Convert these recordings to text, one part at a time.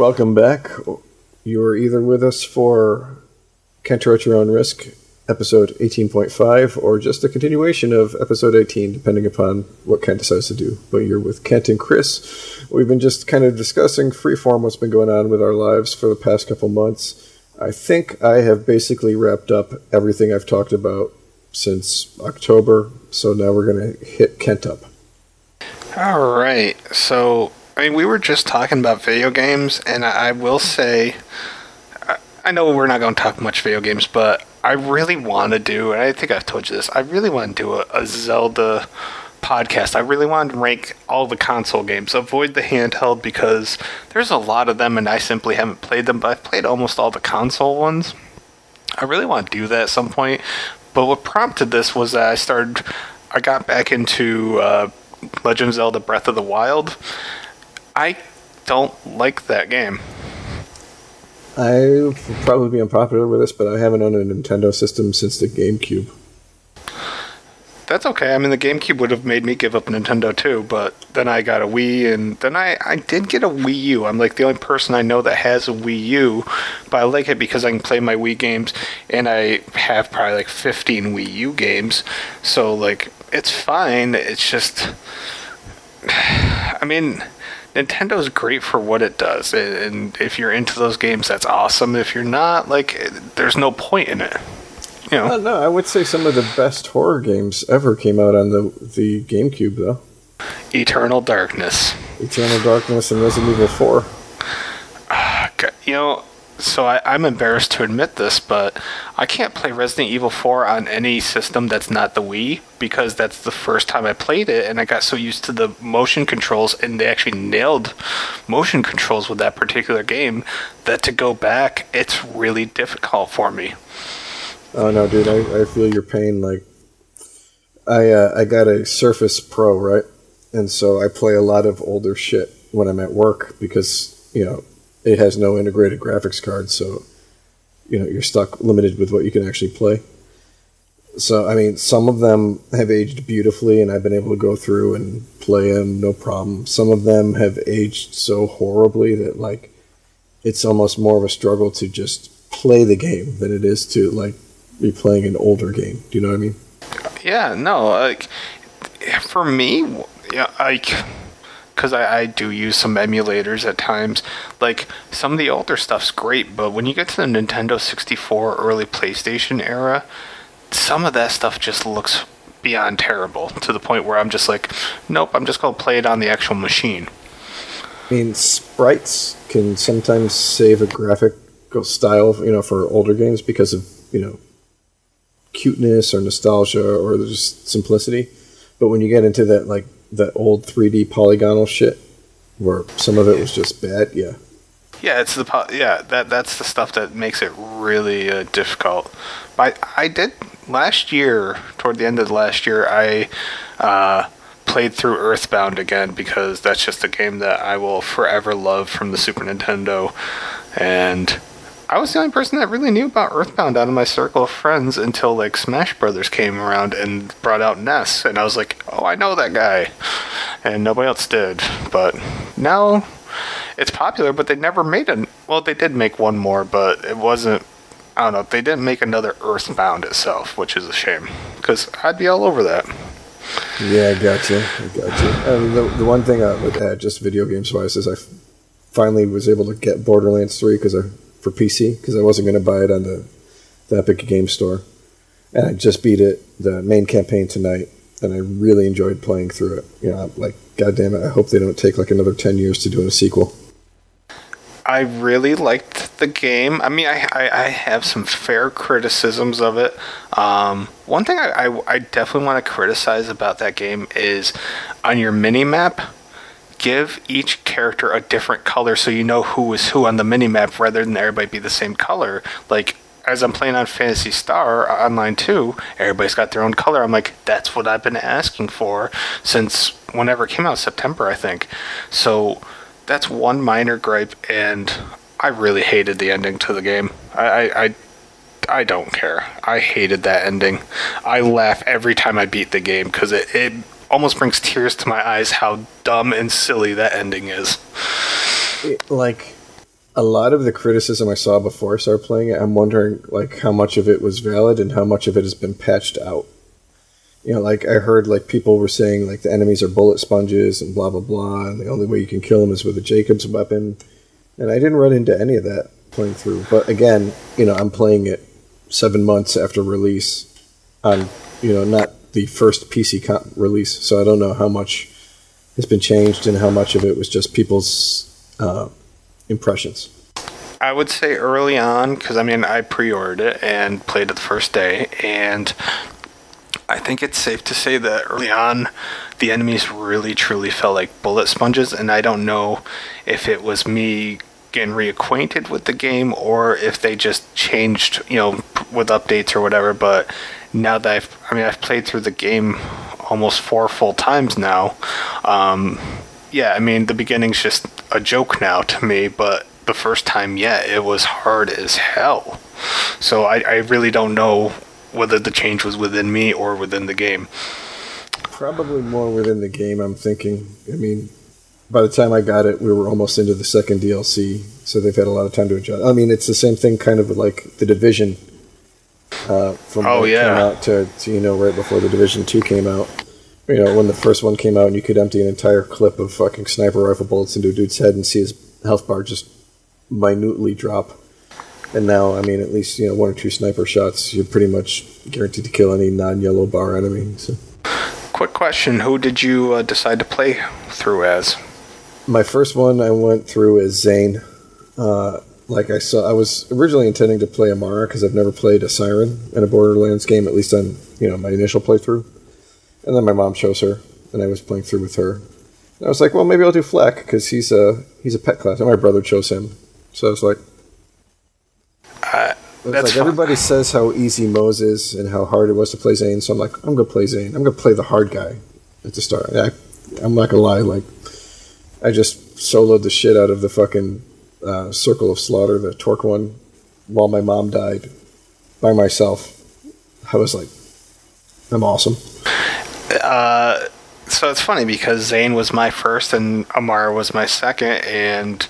Welcome back. You're either with us for Kenter at Your Own Risk, episode 18.5, or just a continuation of episode 18, depending upon what Kent decides to do. But you're with Kent and Chris. We've been just kind of discussing freeform what's been going on with our lives for the past couple months. I think I have basically wrapped up everything I've talked about since October, so now we're going to hit Kent up. All right. So, I mean, we were just talking about video games, and I, I will say, I, I know we're not going to talk much video games, but I really want to do, and I think I've told you this, I really want to do a, a Zelda podcast. I really want to rank all the console games. Avoid the handheld because there's a lot of them, and I simply haven't played them, but I've played almost all the console ones. I really want to do that at some point. But what prompted this was that I started, I got back into uh, Legend of Zelda Breath of the Wild. I don't like that game. I will probably be unpopular with this, but I haven't owned a Nintendo system since the GameCube. That's okay. I mean, the GameCube would have made me give up Nintendo too, but then I got a Wii, and then I, I did get a Wii U. I'm like the only person I know that has a Wii U, but I like it because I can play my Wii games, and I have probably like 15 Wii U games. So, like, it's fine. It's just. I mean. Nintendo's great for what it does, and if you're into those games, that's awesome. If you're not, like, there's no point in it. You know? Uh, no, I would say some of the best horror games ever came out on the the GameCube, though. Eternal Darkness. Eternal Darkness and Resident Evil Four. You know, so I, I'm embarrassed to admit this, but I can't play Resident Evil 4 on any system that's not the Wii because that's the first time I played it, and I got so used to the motion controls, and they actually nailed motion controls with that particular game that to go back, it's really difficult for me. Oh no, dude, I, I feel your pain. Like, I uh, I got a Surface Pro, right, and so I play a lot of older shit when I'm at work because you know it has no integrated graphics card, so you know you're stuck limited with what you can actually play. So I mean, some of them have aged beautifully, and I've been able to go through and play them no problem. Some of them have aged so horribly that like it's almost more of a struggle to just play the game than it is to like be playing an older game. Do you know what I mean? Yeah, no, like for me, yeah, like because I, I do use some emulators at times. Like some of the older stuff's great, but when you get to the Nintendo 64 early PlayStation era, some of that stuff just looks beyond terrible to the point where I'm just like, nope, I'm just gonna play it on the actual machine. I mean, sprites can sometimes save a graphical style, you know, for older games because of you know cuteness or nostalgia or just simplicity. But when you get into that like that old 3D polygonal shit, where some of it was just bad, yeah. Yeah, it's the yeah that that's the stuff that makes it really uh, difficult. But I, I did last year, toward the end of last year, I uh, played through Earthbound again because that's just a game that I will forever love from the Super Nintendo, and I was the only person that really knew about Earthbound out of my circle of friends until like Smash Brothers came around and brought out Ness, and I was like, oh, I know that guy, and nobody else did. But now it's popular, but they never made a. Well, they did make one more, but it wasn't. I don't know. They didn't make another Earthbound itself, which is a shame because I'd be all over that. Yeah, I got you. I got you. The, the one thing I would add, just video games wise, is I finally was able to get Borderlands 3 because I for PC because I wasn't going to buy it on the, the Epic Game Store. And I just beat it, the main campaign tonight, and I really enjoyed playing through it. You know, like, God damn it, I hope they don't take like another 10 years to do a sequel. I really liked the game. I mean, I, I, I have some fair criticisms of it. Um, one thing I, I, I definitely want to criticize about that game is on your mini map, give each character a different color so you know who is who on the mini map rather than everybody be the same color. Like as I'm playing on Phantasy Star uh, Online 2, everybody's got their own color. I'm like, that's what I've been asking for since whenever it came out, September, I think. So that's one minor gripe, and I really hated the ending to the game. I, I, I, I don't care. I hated that ending. I laugh every time I beat the game because it, it almost brings tears to my eyes how dumb and silly that ending is. It, like, a lot of the criticism I saw before I started playing it, I'm wondering like how much of it was valid and how much of it has been patched out. You know, like I heard like people were saying like the enemies are bullet sponges and blah blah blah, and the only way you can kill them is with a Jakobs weapon. And I didn't run into any of that playing through. But again, you know, I'm playing it seven months after release on you know not the first PC release, so I don't know how much has been changed and how much of it was just people's uh, impressions. I would say early on, because I mean, I pre ordered it and played it the first day, and I think it's safe to say that early on, the enemies really truly felt like bullet sponges, and I don't know if it was me getting reacquainted with the game or if they just changed, you know, with updates or whatever. But now that I've, I mean, I've played through the game almost four full times now. Um, yeah, I mean, the beginning's just a joke now to me, but the first time, yeah, it was hard as hell. So I, I really don't know whether the change was within me or within the game. Probably more within the game, I'm thinking. I mean, by the time I got it, we were almost into the second DLC, so they've had a lot of time to adjust. I mean, it's the same thing, kind of like the Division. Uh, from oh, when it yeah. came out to, to you know right before the Division Two came out. You know when the first one came out, and you could empty an entire clip of fucking sniper rifle bullets into a dude's head and see his health bar just minutely drop. And now, I mean, at least you know one or two sniper shots, you're pretty much guaranteed to kill any non-yellow bar enemy. So. Quick question: Who did you uh, decide to play through as? My first one, I went through as Zane. Uh, like I saw, I was originally intending to play Amara because I've never played a Siren in a Borderlands game, at least on you know my initial playthrough. And then my mom chose her, and I was playing through with her. And I was like, well, maybe I'll do Fleck because he's a he's a pet class, and my brother chose him. So I was like, Uh, that's like everybody says how easy Moze is and how hard it was to play Zane, so I'm like, I'm gonna play Zane. I'm gonna play the hard guy at the start. I, I'm not gonna lie, like I just soloed the shit out of the fucking uh, Circle of Slaughter, the Torgue one, while my mom died by myself. I was like, I'm awesome. Uh, so it's funny because Zane was my first and Amara was my second, and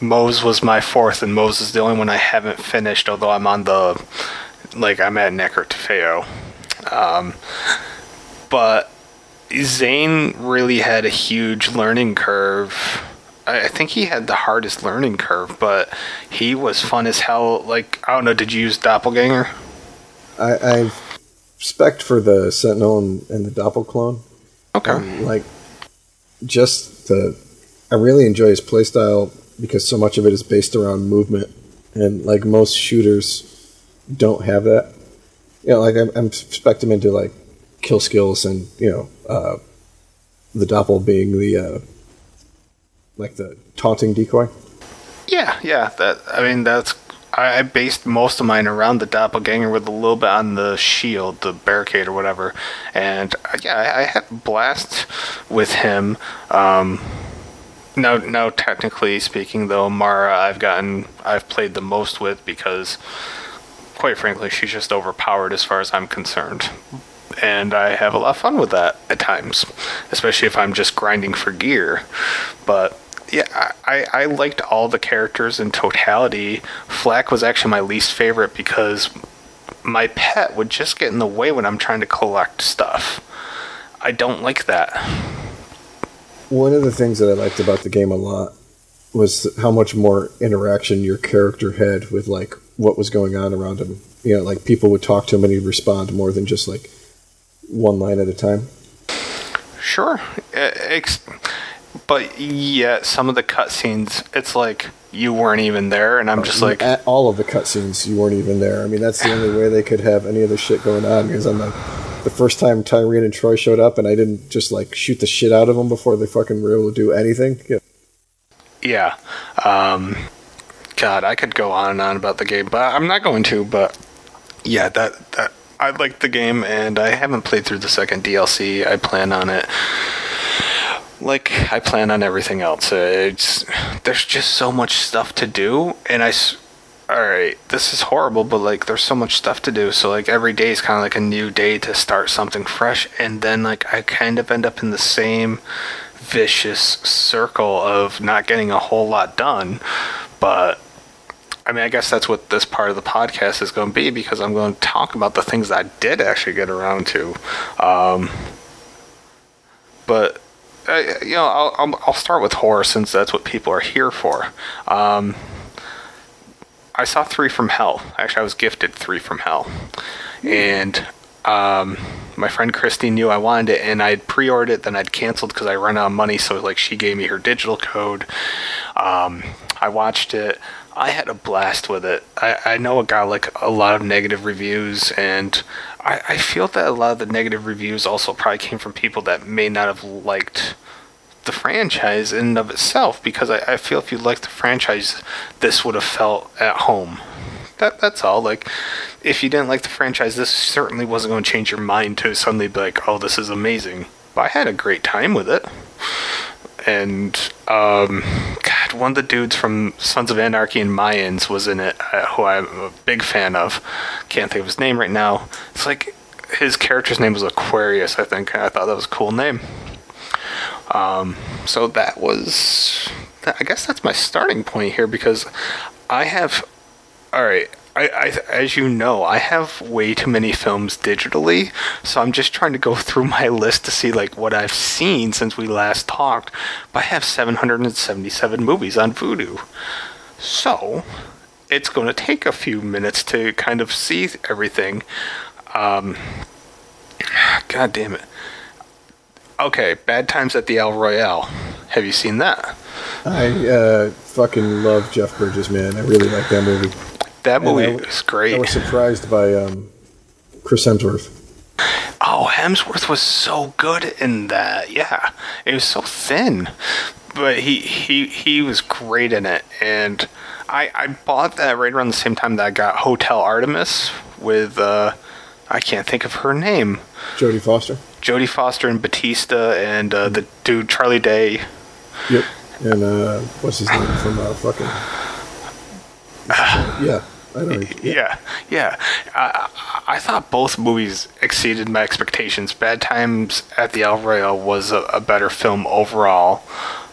Moze was my fourth, and Moze is the only one I haven't finished, although I'm on the like I'm at Nekrotafeyo. Um, but Zane really had a huge learning curve. I I think he had the hardest learning curve, but he was fun as hell. Like I don't know, did you use Doppelganger? I, I've spec for the Sentinel and, and the Doppel clone. Okay. Um, like just the I really enjoy his playstyle because so much of it is based around movement and like most shooters don't have that. You know, like I'm, I'm him into like kill skills and you know uh, the Doppel being the uh, like the taunting decoy. Yeah, yeah. That I mean, that's I, based most of mine around the doppelganger with a little bit on the shield, the barricade or whatever. And uh, yeah, I, I had blast with him. Um, now, now, technically speaking, though, Mara, I've gotten, I've played the most with because, quite frankly, she's just overpowered as far as I'm concerned. And I have a lot of fun with that at times, especially if I'm just grinding for gear. But yeah, I, I liked all the characters in totality. Flack was actually my least favorite because my pet would just get in the way when I'm trying to collect stuff. I don't like that. One of the things that I liked about the game a lot was how much more interaction your character had with like what was going on around him. You know, like people would talk to him and he'd respond more than just like one line at a time. Sure. Uh, Ex- but yeah, some of the cutscenes, it's like you weren't even there, and I'm just like, At all of the cutscenes, you weren't even there. I mean, that's the only way they could have any of the shit going on. Because on the the first time Tyreen and Troy showed up, and I didn't just like shoot the shit out of them before they fucking were able to do anything. Yeah. yeah. Um, God, I could go on and on about the game, but I'm not going to. But yeah, that that I liked the game, and I haven't played through the second DLC. I plan on it. Like I plan on everything else. It's there's just so much stuff to do, and I. All right, this is horrible, but like there's so much stuff to do. So like every day is kind of like a new day to start something fresh, and then like I kind of end up in the same vicious circle of not getting a whole lot done. But I mean, I guess that's what this part of the podcast is going to be because I'm going to talk about the things I did actually get around to. Um, but uh, you know, I'll, I'll start with horror since that's what people are here for. Um, I saw Three from Hell. Actually, I was gifted Three from Hell, and um, my friend Christy knew I wanted it, and I'd pre-ordered it. Then I'd canceled because I ran out of money. So like, she gave me her digital code. Um, I watched it. I had a blast with it. I, I know it got like a lot of negative reviews, and I, I feel that a lot of the negative reviews also probably came from people that may not have liked the franchise in and of itself because I, I feel if you liked the franchise, this would have felt at home. That that's all. Like, if you didn't like the franchise, this certainly wasn't going to change your mind to suddenly be like, "Oh, this is amazing." But I had a great time with it, and um, God, one of the dudes from Sons of Anarchy and Mayans was in it, uh, who I'm a big fan of. Can't think of his name right now. It's like his character's name was Aquarius, I think. I thought that was a cool name. Um, so that was, I guess that's my starting point here because I have, all right, I, I, as you know, I have way too many films digitally, so I'm just trying to go through my list to see like what I've seen since we last talked. But I have 777 movies on Vudu, so it's going to take a few minutes to kind of see everything. Um, God damn it! Okay, Bad Times at the El Royale. Have you seen that? I uh, fucking love Jeff Bridges, man. I really like that movie. That movie I, is great. I was surprised by um, Chris Hemsworth. Oh, Hemsworth was so good in that. Yeah, it was so thin, but he he he was great in it. And I I bought that right around the same time that I got Hotel Artemis with uh, I can't think of her name. Jodie Foster. Jodie Foster and Batista and uh, the dude Charlie Day. Yep. And uh, what's his name from uh, fucking? yeah. I know. Yeah, yeah. I, I thought both movies exceeded my expectations. Bad Times at the El Royale was a, a better film overall.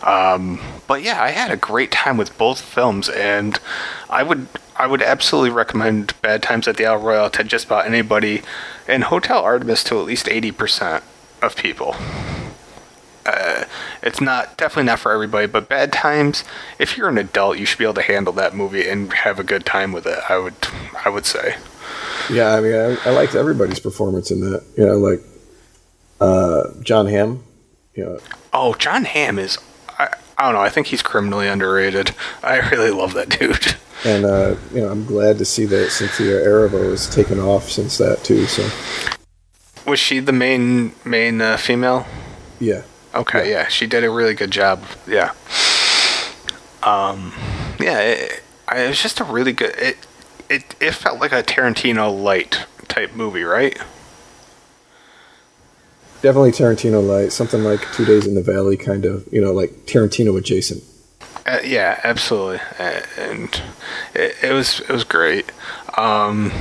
Um, but yeah, I had a great time with both films, and I would I would absolutely recommend Bad Times at the El Royale to just about anybody, and Hotel Artemis to at least eighty percent of people. Uh, it's not definitely not for everybody, but Bad Times. If you're an adult, you should be able to handle that movie and have a good time with it. I would, I would say. Yeah, I mean, I, I liked everybody's performance in that. You know, like uh, Jon Hamm. You know. Oh, Jon Hamm is. I, I don't know. I think he's criminally underrated. I really love that dude. And uh, you know, I'm glad to see that Cynthia Erivo has taken off since that too. So. Was she the main main uh, female? Yeah. Okay, yeah. yeah. she did a really good job. Yeah. Um, yeah, it, it was just a really good. It it it felt like a Tarantino light type movie, right? Definitely Tarantino light, something like Two Days in the Valley, kind of, you know, like Tarantino adjacent. Uh, yeah, absolutely, uh, and it, it, was it was great. Um,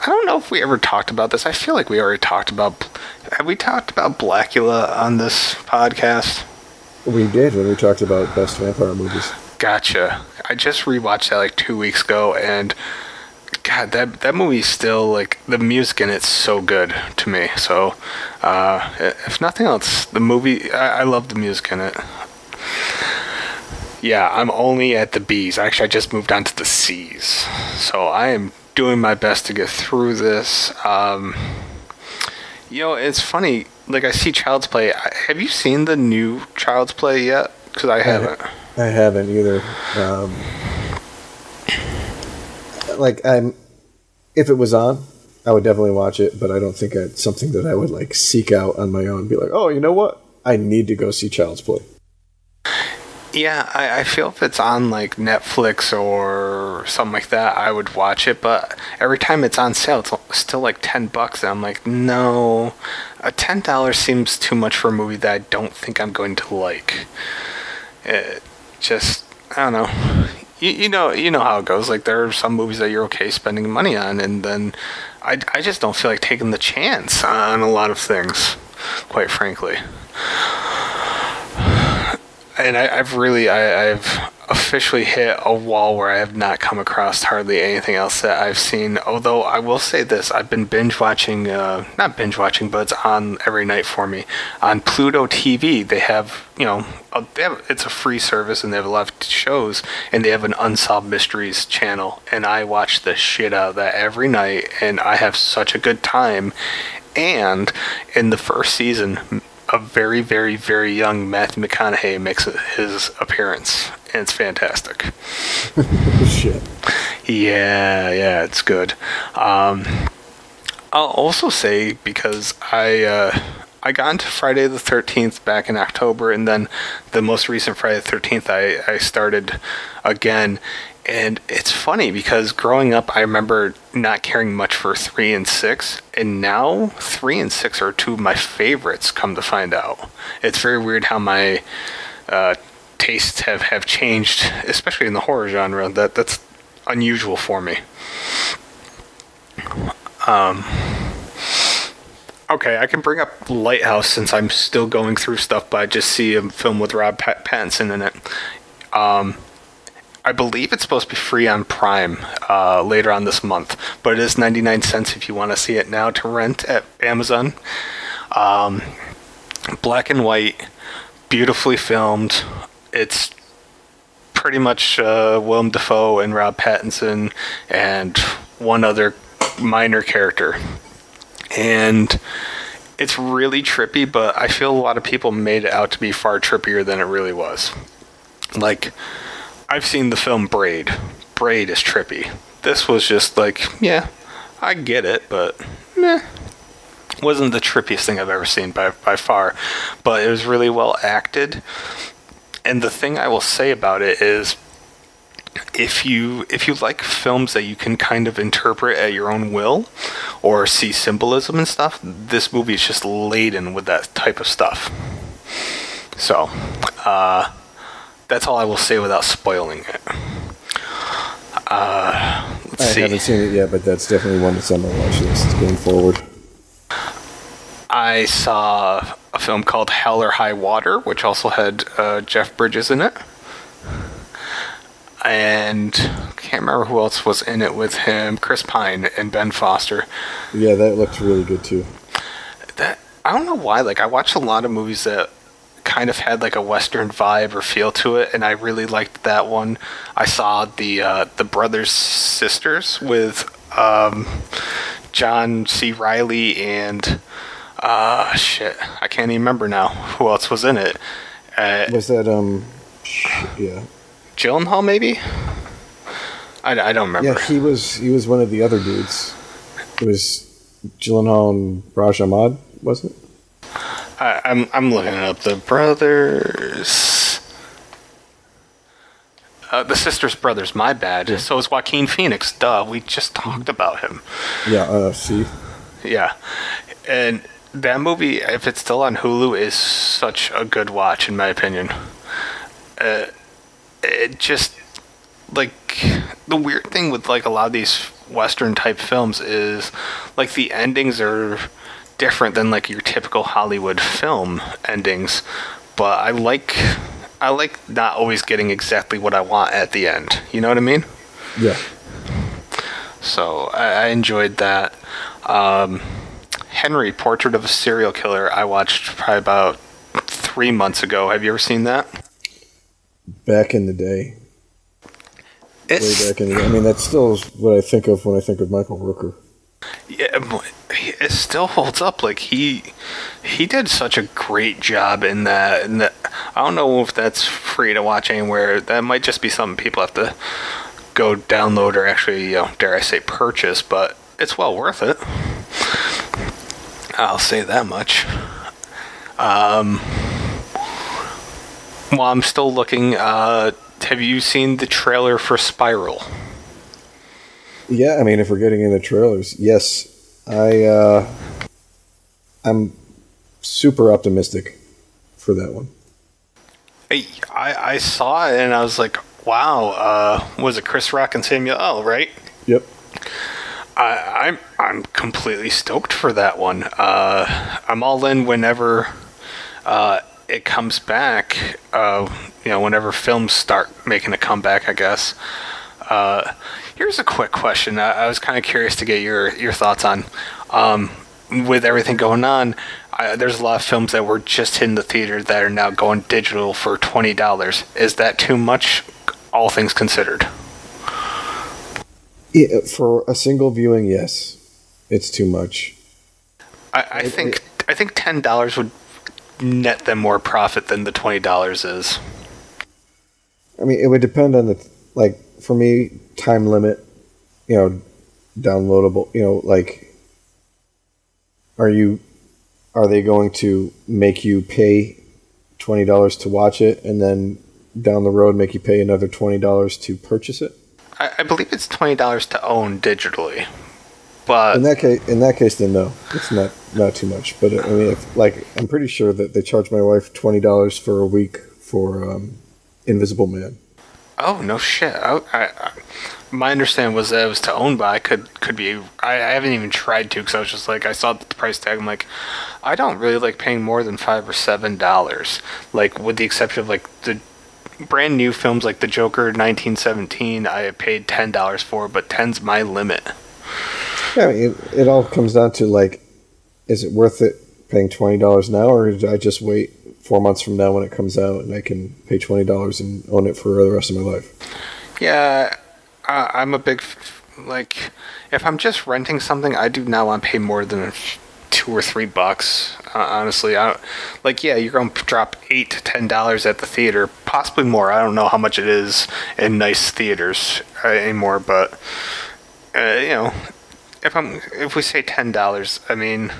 I don't know if we ever talked about this. I feel like we already talked about. Have we talked about Blackula on this podcast? We did when we talked about best vampire movies. Gotcha. I just rewatched that like two weeks ago, and God, that that movie's still like the music in it's so good to me. So, uh, if nothing else, the movie I, I love the music in it. Yeah, I'm only at the B's. Actually, I just moved on to the C's. So I am doing my best to get through this. Um, know, it's funny. Like I see Child's Play. Have you seen the new Child's Play yet? Because I haven't. I, haven't either. Um, like I'm, if it was on, I would definitely watch it. But I don't think it's something that I would like seek out on my own. Be like, oh, you know what? I need to go see Child's Play. Yeah, I, I, feel if it's on like Netflix or something like that, I would watch it. But every time it's on sale, it's still like ten bucks, and I'm like, no, a ten dollars seems too much for a movie that I don't think I'm going to like. It just, I don't know. You, you know, you know how it goes. Like there are some movies that you're okay spending money on, and then I, I just don't feel like taking the chance on a lot of things, quite frankly and I, have really I, I, have officially hit a wall where I have not come across hardly anything else that I've seen. Although I will say this, I've been binge watching, uh, not binge watching, but it's on every night for me on Pluto TV. They have, you know, a, have, it's a free service and they have a lot of shows, and they have an unsolved mysteries channel, and I watch the shit out of that every night, and I have such a good time. And in the first season, a very, very, very young Matthew McConaughey makes his appearance, and it's fantastic. Shit. Yeah, yeah, it's good. Um, I'll also say because I uh, I got into Friday the Thirteenth back in October, and then the most recent Friday the Thirteenth I I started again, and it's funny because growing up, I remember not caring much for three and six, and now three and six are two of my favorites. Come to find out, it's very weird how my uh, tastes have, have changed, especially in the horror genre. That that's unusual for me. Um. Okay, I can bring up Lighthouse since I'm still going through stuff, but I just see a film with Rob Pattinson in it. Um, I believe it's supposed to be free on Prime uh, later on this month, but it is 99 cents if you want to see it now to rent at Amazon. Um, black and white, beautifully filmed. It's pretty much uh, Willem Dafoe and Rob Pattinson and one other minor character. And it's really trippy, but I feel a lot of people made it out to be far trippier than it really was. Like, I've seen the film Braid. Braid is trippy. This was just like, yeah, I get it, but meh. Wasn't the trippiest thing I've ever seen by by far, but it was really well acted. And the thing I will say about it is if you if you like films that you can kind of interpret at your own will or see symbolism and stuff, this movie is just laden with that type of stuff. So, uh, that's all I will say without spoiling it. Uh, let's I see. haven't seen it yet, but that's definitely one that's on my watch list going forward. I saw a film called Hell or High Water, which also had uh, Jeff Bridges in it. And can't remember who else was in it with him. Chris Pine and Ben Foster. Yeah, that looked really good too. That I don't know why. Like I watched a lot of movies that kind of had like a western vibe or feel to it, and I really liked that one. I saw the uh, the brothers sisters with um, John C. Reilly and uh, shit, I can't even remember now who else was in it. Uh, Was that um? Yeah. Gyllenhaal maybe. I, I don't remember. Yeah, he was he was one of the other dudes. It was Gyllenhaal and Riz Ahmed, wasn't it? I, I'm I'm looking up the brothers. Uh, the sisters brothers. My bad. So is Joaquin Phoenix. Duh. We just talked about him. Yeah. Uh, see. Yeah, and that movie, if it's still on Hulu, is such a good watch in my opinion. Uh, it just like the weird thing with like a lot of these western type films is like the endings are different than like your typical Hollywood film endings, but I like I like not always getting exactly what I want at the end. You know what I mean? Yeah. So I, I enjoyed that. Um, Henry, Portrait of a Serial Killer, I watched probably about three months ago. Have you ever seen that? Back in the day, way It's back in the day. I mean, that's still what I think of when I think of Michael Rooker. yeah, it still holds up. Like he he did such a great job in that. And that, I don't know if that's free to watch anywhere. That might just be something people have to go download or actually, you know, dare I say, purchase. But it's well worth it. I'll say that much. Um, while I'm still looking, uh, have you seen the trailer for Spiral? Yeah, I mean, if we're getting into trailers, yes, I uh, I'm super optimistic for that one. I, I I saw it and I was like, wow, uh, was it Chris Rock and Samuel L. Right? Yep. I, I'm I'm completely stoked for that one. Uh, I'm all in whenever uh, it comes back, uh, you know, whenever films start making a comeback, I guess. Here's a quick question. I, I was kind of curious to get your your thoughts on. Um, with everything going on, I, there's a lot of films that were just in the theater that are now going digital for twenty dollars. Is that too much? All things considered. Yeah, for a single viewing, yes, it's too much. I, I think I think ten dollars would net them more profit than the twenty dollars is. I mean, it would depend on the like for me time limit. You know, downloadable. You know, like are you are they going to make you pay twenty dollars to watch it and then down the road make you pay another twenty dollars to purchase it? I, I believe it's twenty dollars to own digitally. But in that case, in that case, then no, it's not not too much. But I mean, if, like I'm pretty sure that they charged my wife twenty dollars for a week for um, Invisible Man. Oh no shit! I, I, my understanding was that it was to own, but I could could be. I, I haven't even tried to because I was just like I saw the price tag. I'm like, I don't really like paying more than five or seven dollars. Like with the exception of like the brand new films like The Joker 1917, I paid ten dollars for, but ten's my limit. Yeah, I mean, it, it all comes down to like, is it worth it paying twenty dollars now, or do I just wait four months from now when it comes out and I can pay twenty dollars and own it for the rest of my life? Yeah, I, I'm a big like. If I'm just renting something, I do not want to pay more than two or three bucks. Uh, honestly, I like yeah, you're to drop eight to ten dollars at the theater, possibly more. I don't know how much it is in nice theaters uh, anymore, but uh, you know, if I'm if we say ten dollars, I mean,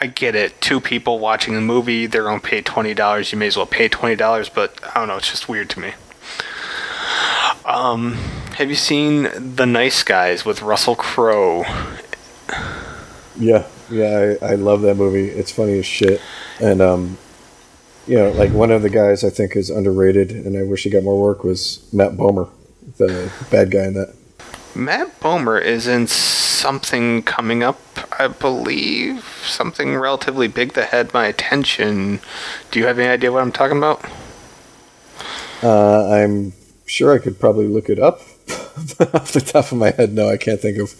I get it. Two people watching a movie, they're gonna pay twenty dollars. You may as well pay twenty dollars, but I don't know. It's just weird to me. Um, have you seen The Nice Guys with Russell Crowe? Yeah, yeah, I, I love that movie. It's funny as shit, and um, you know, like one of the guys I think is underrated, and I wish he got more work was Matt Bomer, the bad guy in that. Matt Bomer is in something coming up, I believe. Something relatively big that had my attention. Do you have any idea what I'm talking about? Uh, I'm sure I could probably look it up. Off the top of my head, no, I can't think of.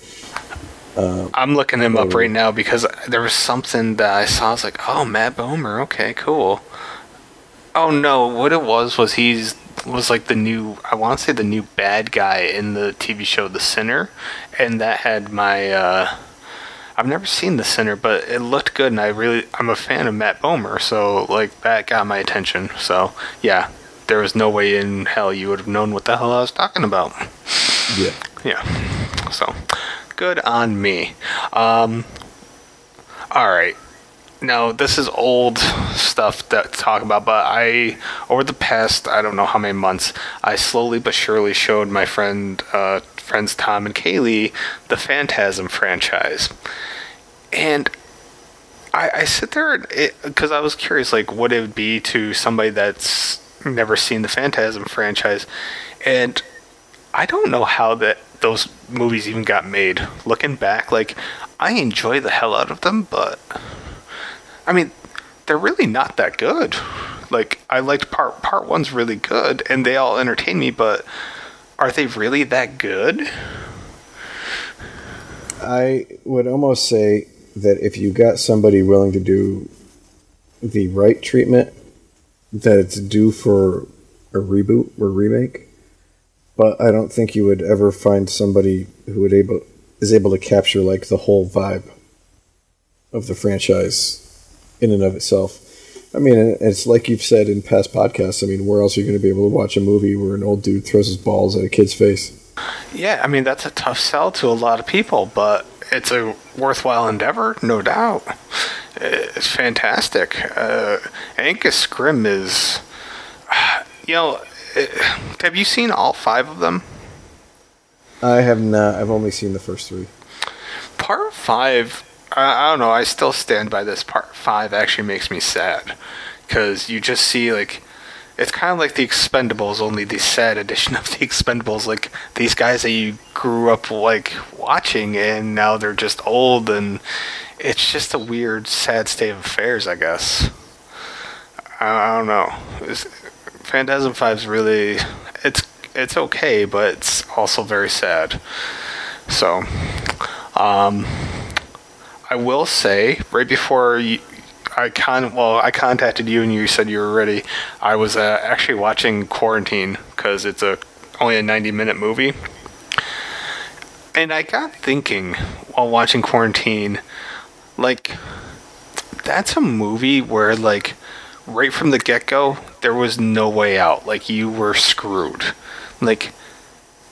Uh, I'm looking him up right now because there was something that I saw. I was like, "Oh, Matt Bomer. Okay, cool." Oh no, what it was was he's was like the new I want to say the new bad guy in the TV show The Sinner, and that had my. Uh, I've never seen The Sinner, but it looked good, and I really I'm a fan of Matt Bomer, so like that got my attention. So yeah, there was no way in hell you would have known what the hell I was talking about. Yeah. Yeah. So good on me. Um, all right. Now this is old stuff to talk about, but I over the past I don't know how many months I slowly but surely showed my friend uh, friends Tom and Kaylee the Phantasm franchise, and I, I sit there because I was curious like what it would be to somebody that's never seen the Phantasm franchise, and I don't know how that those movies even got made. Looking back, like I enjoy the hell out of them, but I mean, they're really not that good. Like I liked part part one's really good, and they all entertain me, but are they really that good? I would almost say that if you got somebody willing to do the right treatment, that it's due for a reboot or remake. But I don't think you would ever find somebody who would able is able to capture like the whole vibe of the franchise in and of itself. I mean, it's like you've said in past podcasts. I mean, where else are you going to be able to watch a movie where an old dude throws his balls at a kid's face? Yeah, I mean that's a tough sell to a lot of people, but it's a worthwhile endeavor, no doubt. It's fantastic. Uh, Angus Scrimm is, you know, have you seen all five of them? I have not. I've only seen the first three. Part five, I, I don't know. I still stand by this. Part five actually makes me sad because you just see like it's kind of like the Expendables, only the sad edition of the Expendables. Like these guys that you grew up like watching, and now they're just old, and it's just a weird, sad state of affairs, I guess. I, I don't know. It's, Phantasm Five is really it's it's okay, but it's also very sad. So, um, I will say right before you, I con well I contacted you and you said you were ready. I was uh, actually watching Quarantine because it's a only a ninety minute movie, and I got thinking while watching Quarantine, like that's a movie where like right from the get go there was no way out. Like you were screwed. Like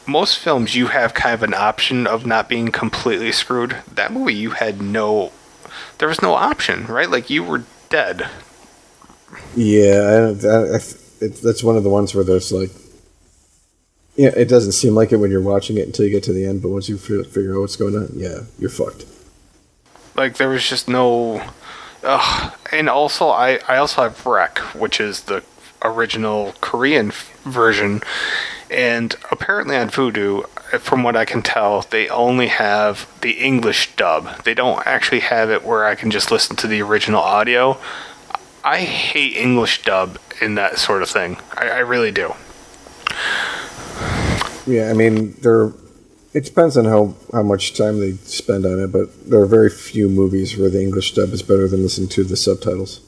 most films you have kind of an option of not being completely screwed. That movie you had no there was no option, right? Like you were dead. Yeah, I, I, it, that's one of the ones where there's like, yeah, it doesn't seem like it when you're watching it until you get to the end, but once you figure out what's going on, yeah, you're fucked. Like there was just no, ugh. and also I I also have REC, which is the original Korean version, and apparently on Vudu, from what I can tell, they only have the English dub. They don't actually have it where I can just listen to the original audio. I hate English dub in that sort of thing. I, I really do. Yeah, I mean, there. It depends on how, how much time they spend on it, but there are very few movies where the English dub is better than listening to the subtitles.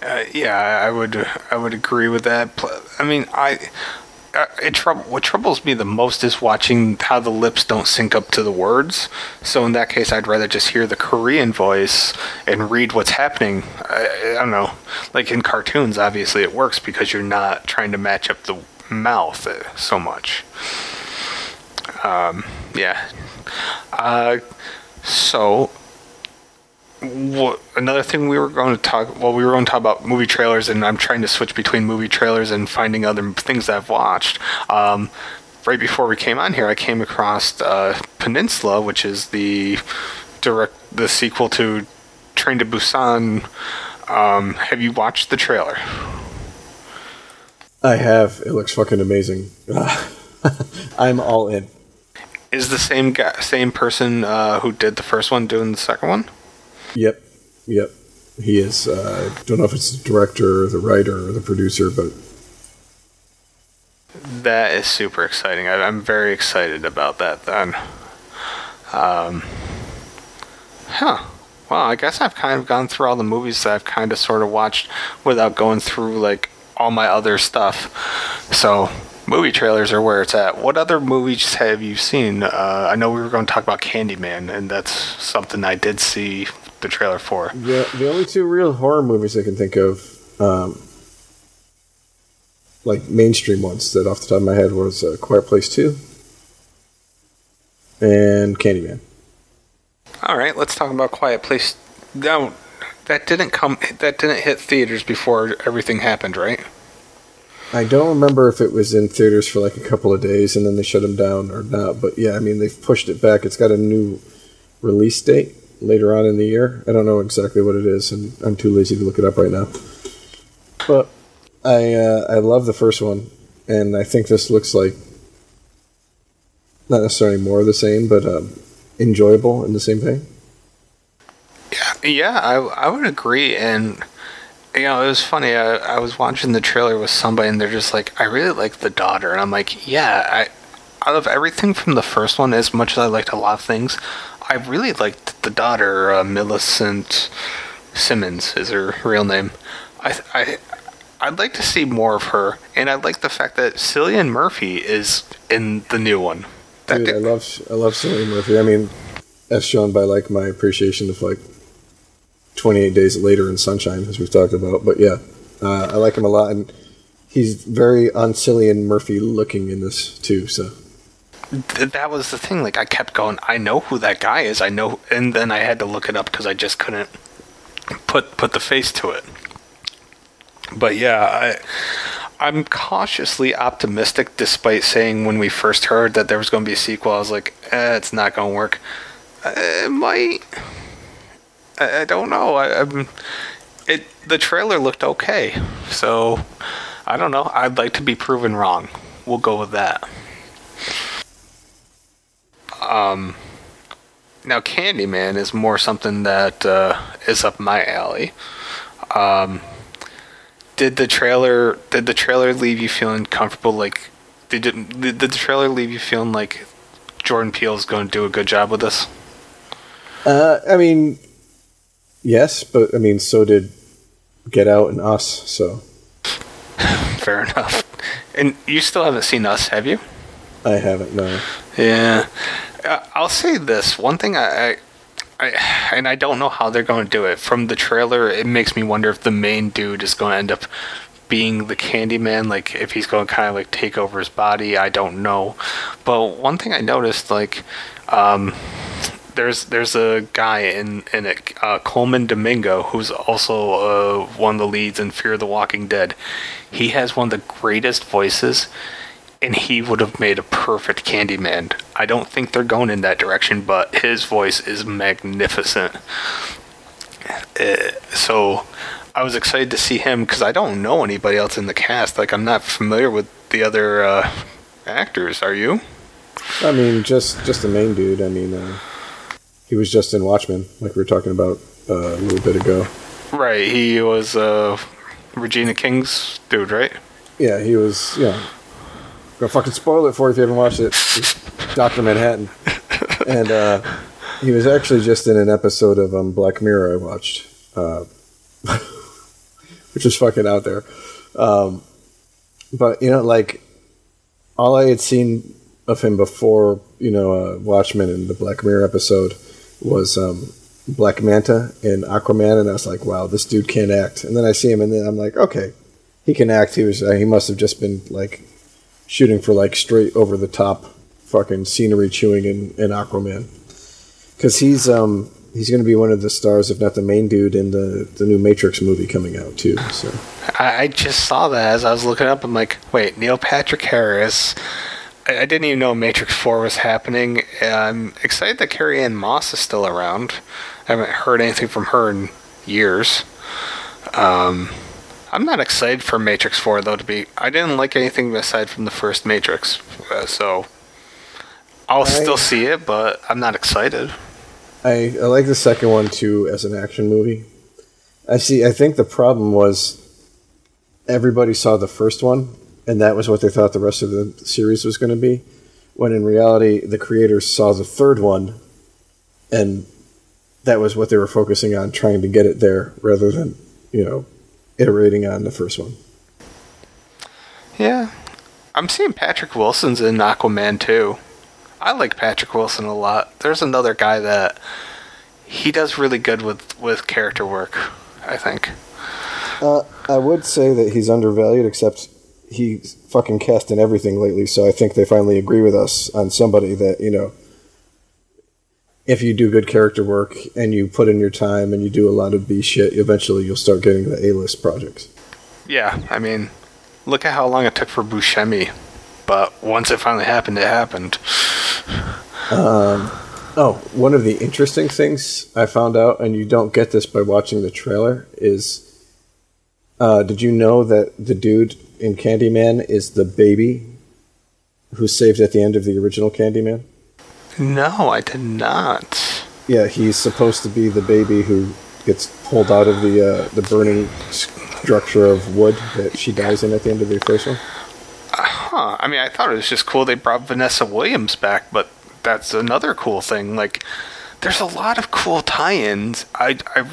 Uh, yeah, I would I would agree with that. I mean, I uh, it troub- what troubles me the most is watching how the lips don't sync up to the words. So in that case, I'd rather just hear the Korean voice and read what's happening. I, I don't know, like in cartoons, obviously it works because you're not trying to match up the mouth uh, so much. Um, yeah. Uh, so what, another thing we were going to talk well we were going to talk about movie trailers and i'm trying to switch between movie trailers and finding other things i've watched um, right before we came on here i came across uh, peninsula which is the direct the sequel to train to busan um, have you watched the trailer I have. It looks fucking amazing. I'm all in. Is the same guy same person uh, who did the first one doing the second one Yep, yep. He is. Uh, I don't know if it's the director or the writer or the producer, but That is super exciting. I, I'm very excited about that then. Um, huh. Well, I guess I've kind of gone through all the movies that I've kind of sort of watched without going through like all my other stuff. So, movie trailers are where it's at. What other movies have you seen? Uh, I know we were going to talk about Candyman, and that's something I did see the trailer for. the the only two real horror movies I can think of, um, like mainstream ones that off the top of my head was uh, Quiet Place Two and Candyman. All right, let's talk about Quiet Place. No, that didn't come. That didn't hit theaters before everything happened, right? I don't remember if it was in theaters for like a couple of days and then they shut them down or not. But yeah, I mean they've pushed it back. It's got a new release date later on in the year. I don't know exactly what it is, and I'm too lazy to look it up right now. But I uh, I love the first one, and I think this looks like not necessarily more of the same, but um, enjoyable in the same vein. Yeah, yeah, I I would agree. And you know, it was funny. I, I was watching the trailer with somebody, and they're just like, "I really like the daughter," and I'm like, "Yeah." I out of everything from the first one, as much as I liked a lot of things, I really liked the daughter, uh, Millicent Simmonds is her real name. I I. I'd like to see more of her, and I like the fact that Cillian Murphy is in the new one. That Dude, did- I love I love Cillian Murphy. I mean, as shown by like my appreciation of like 28 Days Later in Sunshine, as we've talked about. But yeah, uh, I like him a lot, and he's very on Cillian Murphy looking in this too. So that was the thing. Like I kept going, I know who that guy is. I know, and then I had to look it up because I just couldn't put put the face to it. But yeah, I I'm cautiously optimistic, despite saying when we first heard that there was going to be a sequel, I was like, eh, it's not going to work. Uh, It might. I, I don't know. I, I'm. It the trailer looked okay, so I don't know. I'd like to be proven wrong. We'll go with that. Um, now Candyman is more something that uh, is up my alley. Um, did the trailer did the trailer leave you feeling comfortable? Like, did it, did the trailer leave you feeling like Jordan Peele is going to do a good job with this? Uh, I mean, yes, but I mean, so did Get Out and Us. So fair enough. And you still haven't seen Us, have you? I haven't. No. Yeah, I'll say this one thing. I, I I, and I don't know how they're going to do it. From the trailer, it makes me wonder if the main dude is going to end up being the Candyman, like if he's going to kind of like take over his body. I don't know. But one thing I noticed, like, um, there's there's a guy in in it, uh, Colman Domingo, who's also uh, one of the leads in Fear the Walking Dead. He has one of the greatest voices and he would have made a perfect Candyman. I don't think they're going in that direction, but his voice is magnificent. Uh, so I was excited to see him because I don't know anybody else in the cast. Like I'm not familiar with the other uh, actors. Are you? I mean, just just the main dude. I mean, uh, he was just in Watchmen, like we were talking about uh, a little bit ago. Right. He was uh, Regina King's dude, right? Yeah, he was. Yeah, gonna fucking spoil it for you if you haven't watched it. Doctor Manhattan, and uh, he was actually just in an episode of um, Black Mirror I watched, uh, which is fucking out there. Um, but you know, like all I had seen of him before, you know, uh, Watchmen and the Black Mirror episode was um, Black Manta in Aquaman, and I was like, wow, this dude can't act. And then I see him, and then I'm like, okay, he can act. He was uh, he must have just been like shooting for like straight over the top fucking scenery chewing in, in Aquaman. Because he's um he's going to be one of the stars, if not the main dude, in the the new Matrix movie coming out too. So I, I just saw that as I was looking up. I'm like, wait, Neil Patrick Harris. I, I didn't even know Matrix Four was happening. I'm excited that Carrie Ann Moss is still around. I haven't heard anything from her in years. Um, I'm not excited for Matrix 4 though. To be, I didn't like anything aside from the first Matrix, uh, so I'll I, still see it, but I'm not excited. I, I like the second one too as an action movie. I see. I think the problem was everybody saw the first one, and that was what they thought the rest of the series was going to be. When in reality, the creators saw the third one, and that was what they were focusing on, trying to get it there rather than you know iterating on the first one. Yeah, I'm seeing Patrick Wilson's in Aquaman too. I like Patrick Wilson a lot. There's another guy that he does really good with with character work. I think. Uh, I would say that he's undervalued, except he's fucking cast in everything lately. So I think they finally agree with us on somebody that you know. If you do good character work and you put in your time and you do a lot of B shit, eventually you'll start getting the A list projects. Yeah, I mean, look at how long it took for Buscemi, but once it finally happened, it happened. Um, oh, one of the interesting things I found out, and you don't get this by watching the trailer, is uh, did you know that the dude in Candyman is the baby who's saved at the end of the original Candyman? No, I did not. Yeah, he's supposed to be the baby who gets pulled out of the uh, the burning structure of wood that she dies in at the end of the first one. Huh. I mean, I thought it was just cool they brought Vanessa Williams back, but that's another cool thing. Like, there's a lot of cool tie-ins. I, I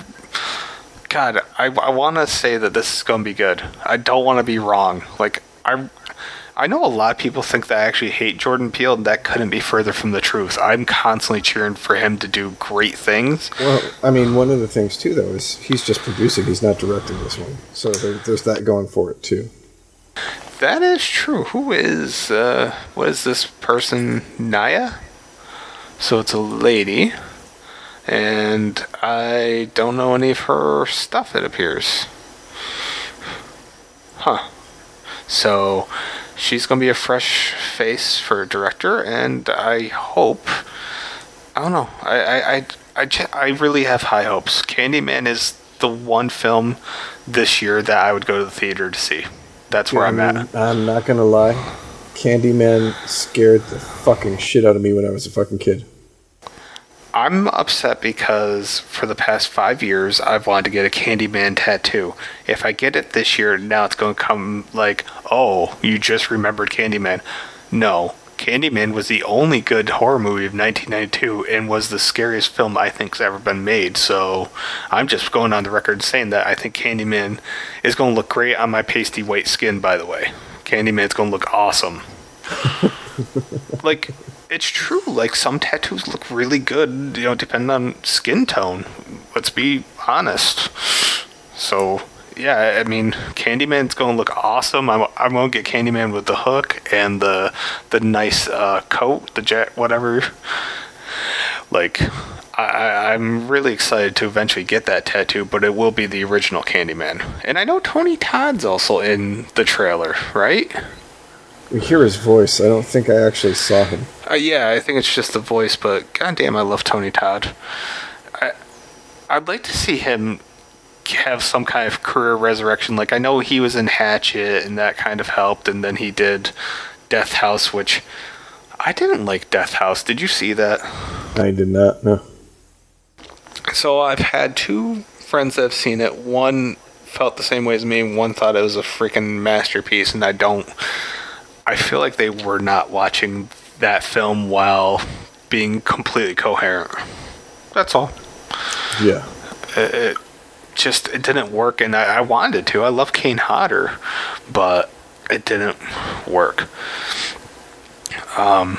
God, I, I want to say that this is going to be good. I don't want to be wrong. Like, I, I know a lot of people think that I actually hate Jordan Peele, and that couldn't be further from the truth. I'm constantly cheering for him to do great things. Well, I mean, one of the things too, though, is he's just producing; he's not directing this one, so there, there's that going for it too. That is true. Who is uh, what is this person? Nia. So it's a lady, and I don't know any of her stuff. It appears. Huh. So she's going to be a fresh face for a director, and I hope. I don't know. I I I I, I really have high hopes. Candyman is the one film this year that I would go to the theater to see. That's where I'm at. I'm not gonna lie. Candyman scared the fucking shit out of me when I was a fucking kid. I'm upset because for the past five years I've wanted to get a Candyman tattoo. If I get it this year, now it's going to come like, oh, you just remembered Candyman. No, Candyman was the only good horror movie of 1992 and was the scariest film I think's ever been made. So I'm just going on the record saying that I think Candyman is going to look great on my pasty white skin. By the way, Candyman's going to look awesome. like it's true. Like some tattoos look really good, you know, depending on skin tone. Let's be honest. So yeah, I mean, Candyman's to look awesome. I'm, I'm to get Candyman with the hook and the the nice uh, coat, the jet, whatever. Like, I, I'm really excited to eventually get that tattoo, but it will be the original Candyman. And I know Tony Todd's also in the trailer, right? We hear his voice. I don't think I actually saw him. Uh, yeah, I think it's just the voice, but goddamn, I love Tony Todd. I, I'd like to see him have some kind of career resurrection. Like I know he was in Hatchet, and that kind of helped, and then he did Death House, which I didn't like. Death House. Did you see that? I did not. No. So I've had two friends that have seen it. One felt the same way as me. One thought it was a freaking masterpiece, and I don't. I feel like they were not watching that film while being completely coherent. That's all. Yeah. It, it just it didn't work, and I, I wanted to. I love Kane Hodder, but it didn't work. Um.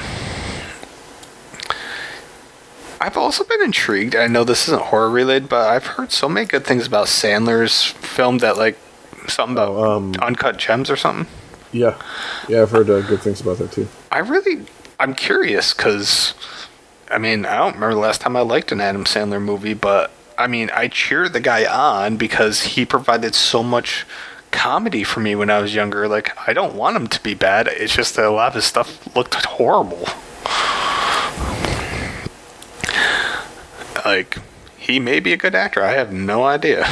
I've also been intrigued. I know this isn't horror related, but I've heard so many good things about Sandler's film that like something about Oh, um, uncut gems or something. Yeah. Yeah, I've heard uh, good things about that too. I really, I'm curious because, I mean, I don't remember the last time I liked an Adam Sandler movie, but I mean, I cheered the guy on because he provided so much comedy for me when I was younger. Like, I don't want him to be bad. It's just that a lot of his stuff looked horrible. Like, he may be a good actor. I have no idea.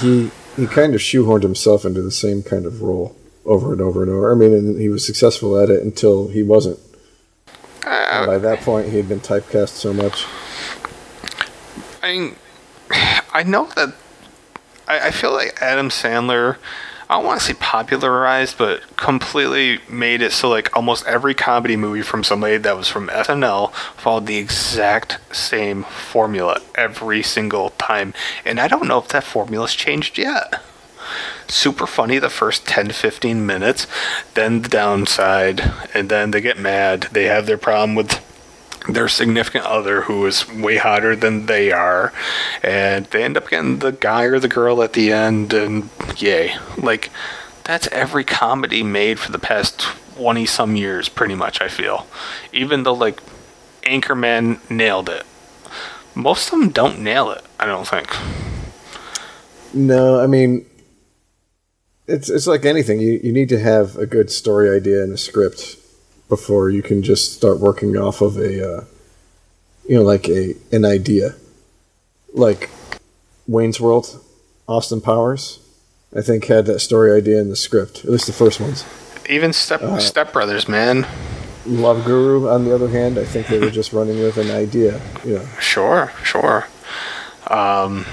He he kind of shoehorned himself into the same kind of role over and over and over. I mean, and he was successful at it until he wasn't. And by that point, he had been typecast so much. I mean, I know that I, I feel like Adam Sandler. I don't want to say popularized, but completely made it so like almost every comedy movie from somebody that was from SNL followed the exact same formula every single time. And I don't know if that formula's changed yet. Super funny the first 10 to 15 minutes, then the downside, and then they get mad. They have their problem with their significant other who is way hotter than they are and they end up getting the guy or the girl at the end and yay. Like that's every comedy made for the past 20 some years pretty much i feel. Even though like anchorman nailed it. Most of them don't nail it i don't think. No, I mean, it's it's like anything. You you need to have a good story idea and a script before you can just start working off of a, uh, you know, like a an idea. Like Wayne's World, Austin Powers, I think had that story idea in the script. At least the first ones. even step step brothers man Love Guru, on the other hand, I think they were just running with an idea. You know, Sure, sure. Um,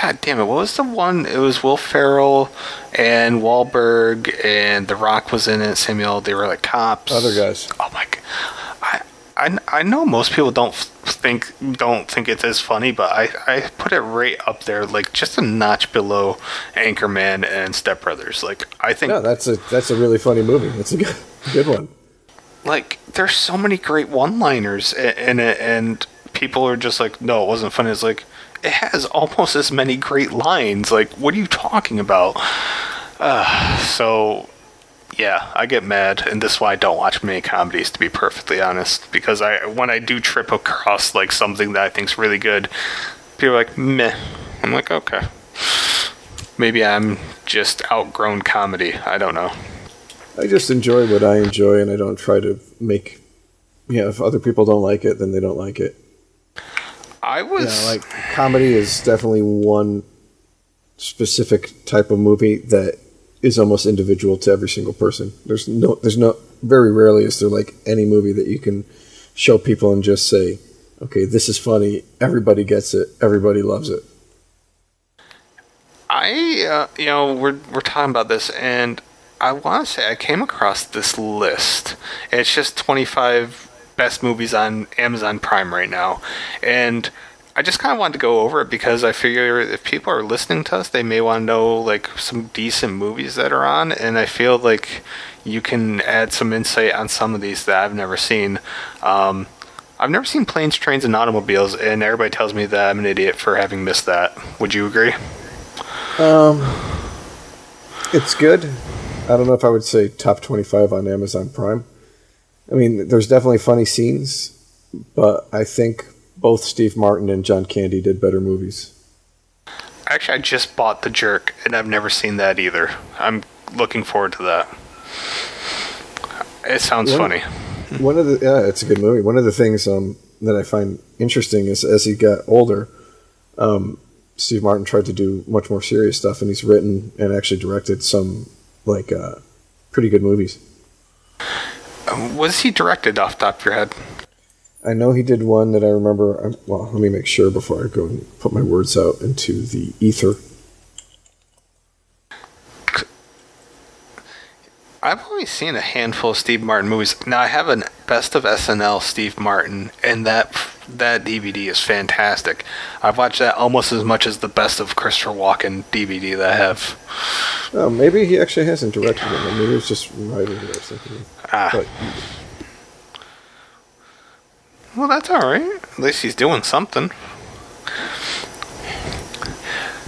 God damn it! What was the one? It was Will Ferrell and Wahlberg and The Rock was in it. Samuel, they were like cops. other guys. Oh my god! I, I, I know most people don't think don't think it's as funny, but I, I put it right up there, like just a notch below Anchorman and Step Brothers. Like I think No, that's a that's a really funny movie. That's a good good one. like there's so many great one-liners in it and people are just like no it wasn't funny it's like it has almost as many great lines. Like what are you talking about? Uh, so yeah i get mad and this is why i don't watch many comedies to be perfectly honest because i when i do trip across like something that i think's really good people are like meh. I'm like okay. Maybe i'm just outgrown comedy. I don't know. I just enjoy what I enjoy, and I don't try to make. Yeah, if other people don't like it, then they don't like it. I was like comedy is definitely one specific type of movie that is almost individual to every single person. There's no, there's no, very rarely is there like any movie that you can show people and just say, okay, this is funny. Everybody gets it. Everybody loves it. I, uh, you know, we're we're talking about this, and I want to say I came across this list. It's just 25 best movies on Amazon Prime right now, and I just kind of wanted to go over it because I figure if people are listening to us, they may want to know like some decent movies that are on, and I feel like you can add some insight on some of these that I've never seen. Um, I've never seen planes, trains, and automobiles, and everybody tells me that I'm an idiot for having missed that. Would you agree? Um, it's good. I don't know if I would say top 25 on Amazon Prime. I mean, there's definitely funny scenes, but I think both Steve Martin and John Candy did better movies. Actually, I just bought The Jerk, and I've never seen that either. I'm looking forward to that. It sounds Yeah. funny. One of the yeah, it's a good movie. One of the things um, that I find interesting is as he got older, um, Steve Martin tried to do much more serious stuff, and he's written and actually directed some like uh, pretty good movies. Was he directed off the top of your head? I know he did one that I remember. Well, let me make sure before I go and put my words out into the ether. I've only seen a handful of Steve Martin movies. Now I have a best of SNL Steve Martin, and that that DVD is fantastic. I've watched that almost as much as the best of Christopher Walken DVD that I have. Oh, maybe he actually hasn't directed it. Maybe it's just writing it or something. Ah, But well, that's all right. At least he's doing something.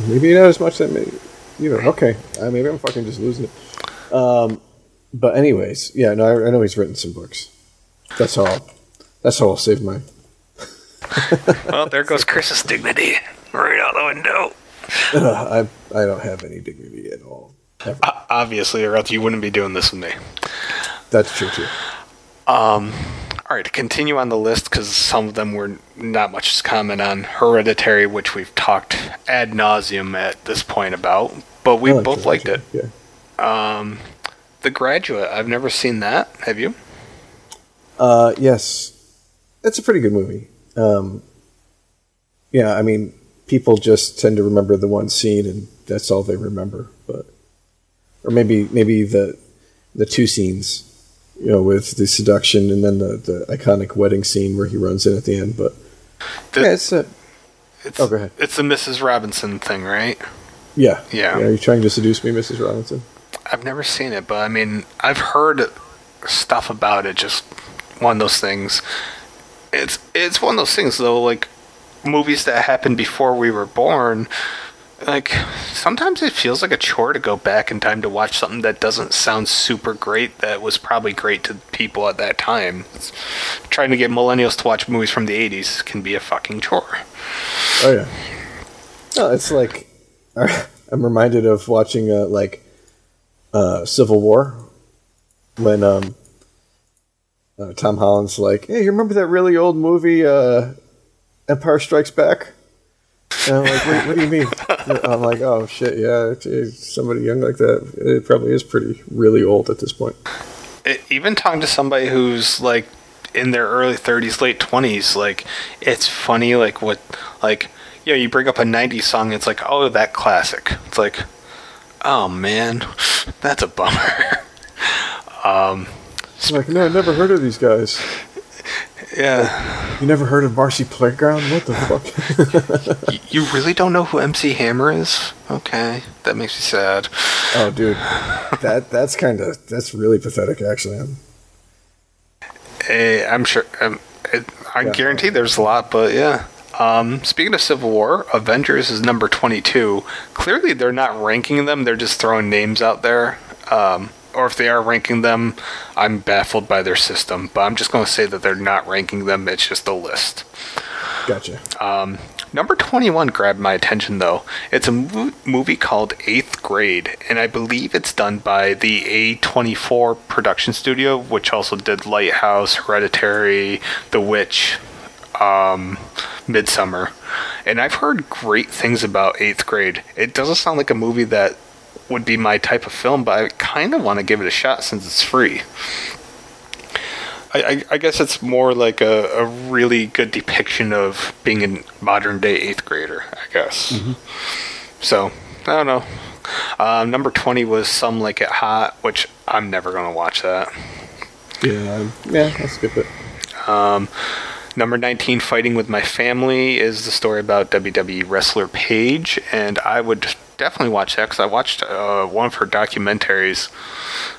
maybe not as much that maybe either. Okay, uh, maybe I'm fucking just losing it. Um, but anyways, yeah, no, I, I know he's written some books. That's all. That's how I'll save my. Well, there goes Chris's dignity right out the window. I I don't have any dignity at all. O- Obviously, or else you wouldn't be doing this with me. That's true too. Um, all right, to continue on the list, because some of them were not much to comment on. Hereditary, which we've talked ad nauseum at this point about, but we like both liked it. Yeah. Um, The Graduate, I've never seen that. Have you? Uh, yes, it's a pretty good movie. Um, yeah, I mean, people just tend to remember the one scene, and that's all they remember. But, or maybe maybe the the two scenes, you know, with the seduction and then the, the iconic wedding scene where he runs in at the end. But The- yeah, it's a It's, Oh, go ahead. It's the Mrs. Robinson thing, right? yeah, Yeah. Are you trying to seduce me, Mrs. Robinson? I've never seen it, but I mean, I've heard stuff about it. Just one of those things. It's it's one of those things though, like movies that happened before we were born. Like sometimes it feels like a chore to go back in time to watch something that doesn't sound super great. That was probably great to people at that time. It's, trying to get millennials to watch movies from the '80s can be a fucking chore. Oh yeah. No, it's like I'm reminded of watching uh, like uh, Civil War when um, uh, Tom Holland's like, "Hey, you remember that really old movie, uh, Empire Strikes Back?" I'm like, what, "What do you mean?" I'm like, "Oh shit, yeah, somebody young like that, it probably is pretty really old at this point." it, even talking to somebody who's like in their early 30s late 20s like it's funny like what like you know you bring up a 90s song it's like oh that classic it's like oh man that's a bummer um It's like, no, I never heard of these guys. Yeah You never heard of Marcy Playground? What the fuck? You really don't know who mc hammer is okay that makes me sad Oh, dude, that that's kind of that's really pathetic, actually. I'm, Eh, i'm sure um, it, i Yeah. guarantee there's a lot but yeah um, speaking of Civil War, Avengers is number 22. Clearly, they're not ranking them, they're just throwing names out there. Um, or if they are ranking them, I'm baffled by their system. But I'm just going to say that they're not ranking them, it's just a list. gotcha. Um, number 21 grabbed my attention, though. It's a mo- movie called Eighth Grade, and I believe it's done by the A24 production studio, which also did Lighthouse, Hereditary, The Witch, um, Midsommar. And I've heard great things about Eighth Grade. It doesn't sound like a movie that would be my type of film, but I kind of want to give it a shot since it's free. I, I, I guess it's more like a, a really good depiction of being a modern day eighth grader. I guess. Mm-hmm. So I don't know. Um, number twenty was Some Like It Hot, which I'm never gonna watch that. Yeah, yeah, I'll skip it. Um, number 19, Fighting with My Family, is the story about WWE wrestler Paige, and I would definitely watch that because I watched uh, one of her documentaries.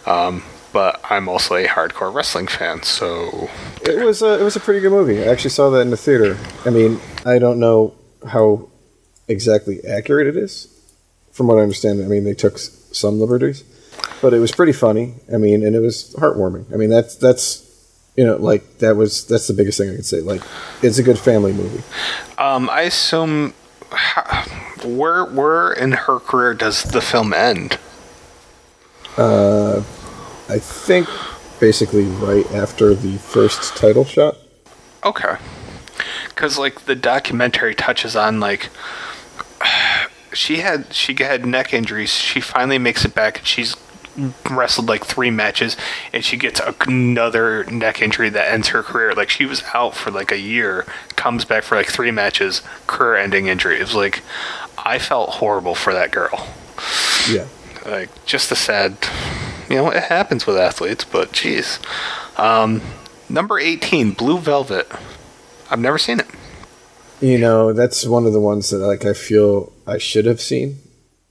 Um, but I'm also a hardcore wrestling fan, so It was a, it was a pretty good movie. I actually saw that in the theater. I mean, I don't know how exactly accurate it is. From what I understand, I mean they took some liberties, but it was pretty funny. I mean, and it was heartwarming. I mean, that's that's you know like that was that's the biggest thing I could say. Like, it's a good family movie. um, I assume how, where where in her career does the film end? Uh, I think basically right after the first title shot. Okay. Because like the documentary touches on like she had she had neck injuries. She finally makes it back, and she's wrestled like three matches, and she gets another neck injury that ends her career. Like she was out for like a year, comes back for like three matches, career-ending injury. It was like I felt horrible for that girl. Yeah. Like just a sad, you know, it happens with athletes, but jeez. Um, number eighteen, Blue Velvet. I've never seen it. You know, that's one of the ones that like I feel I should have seen.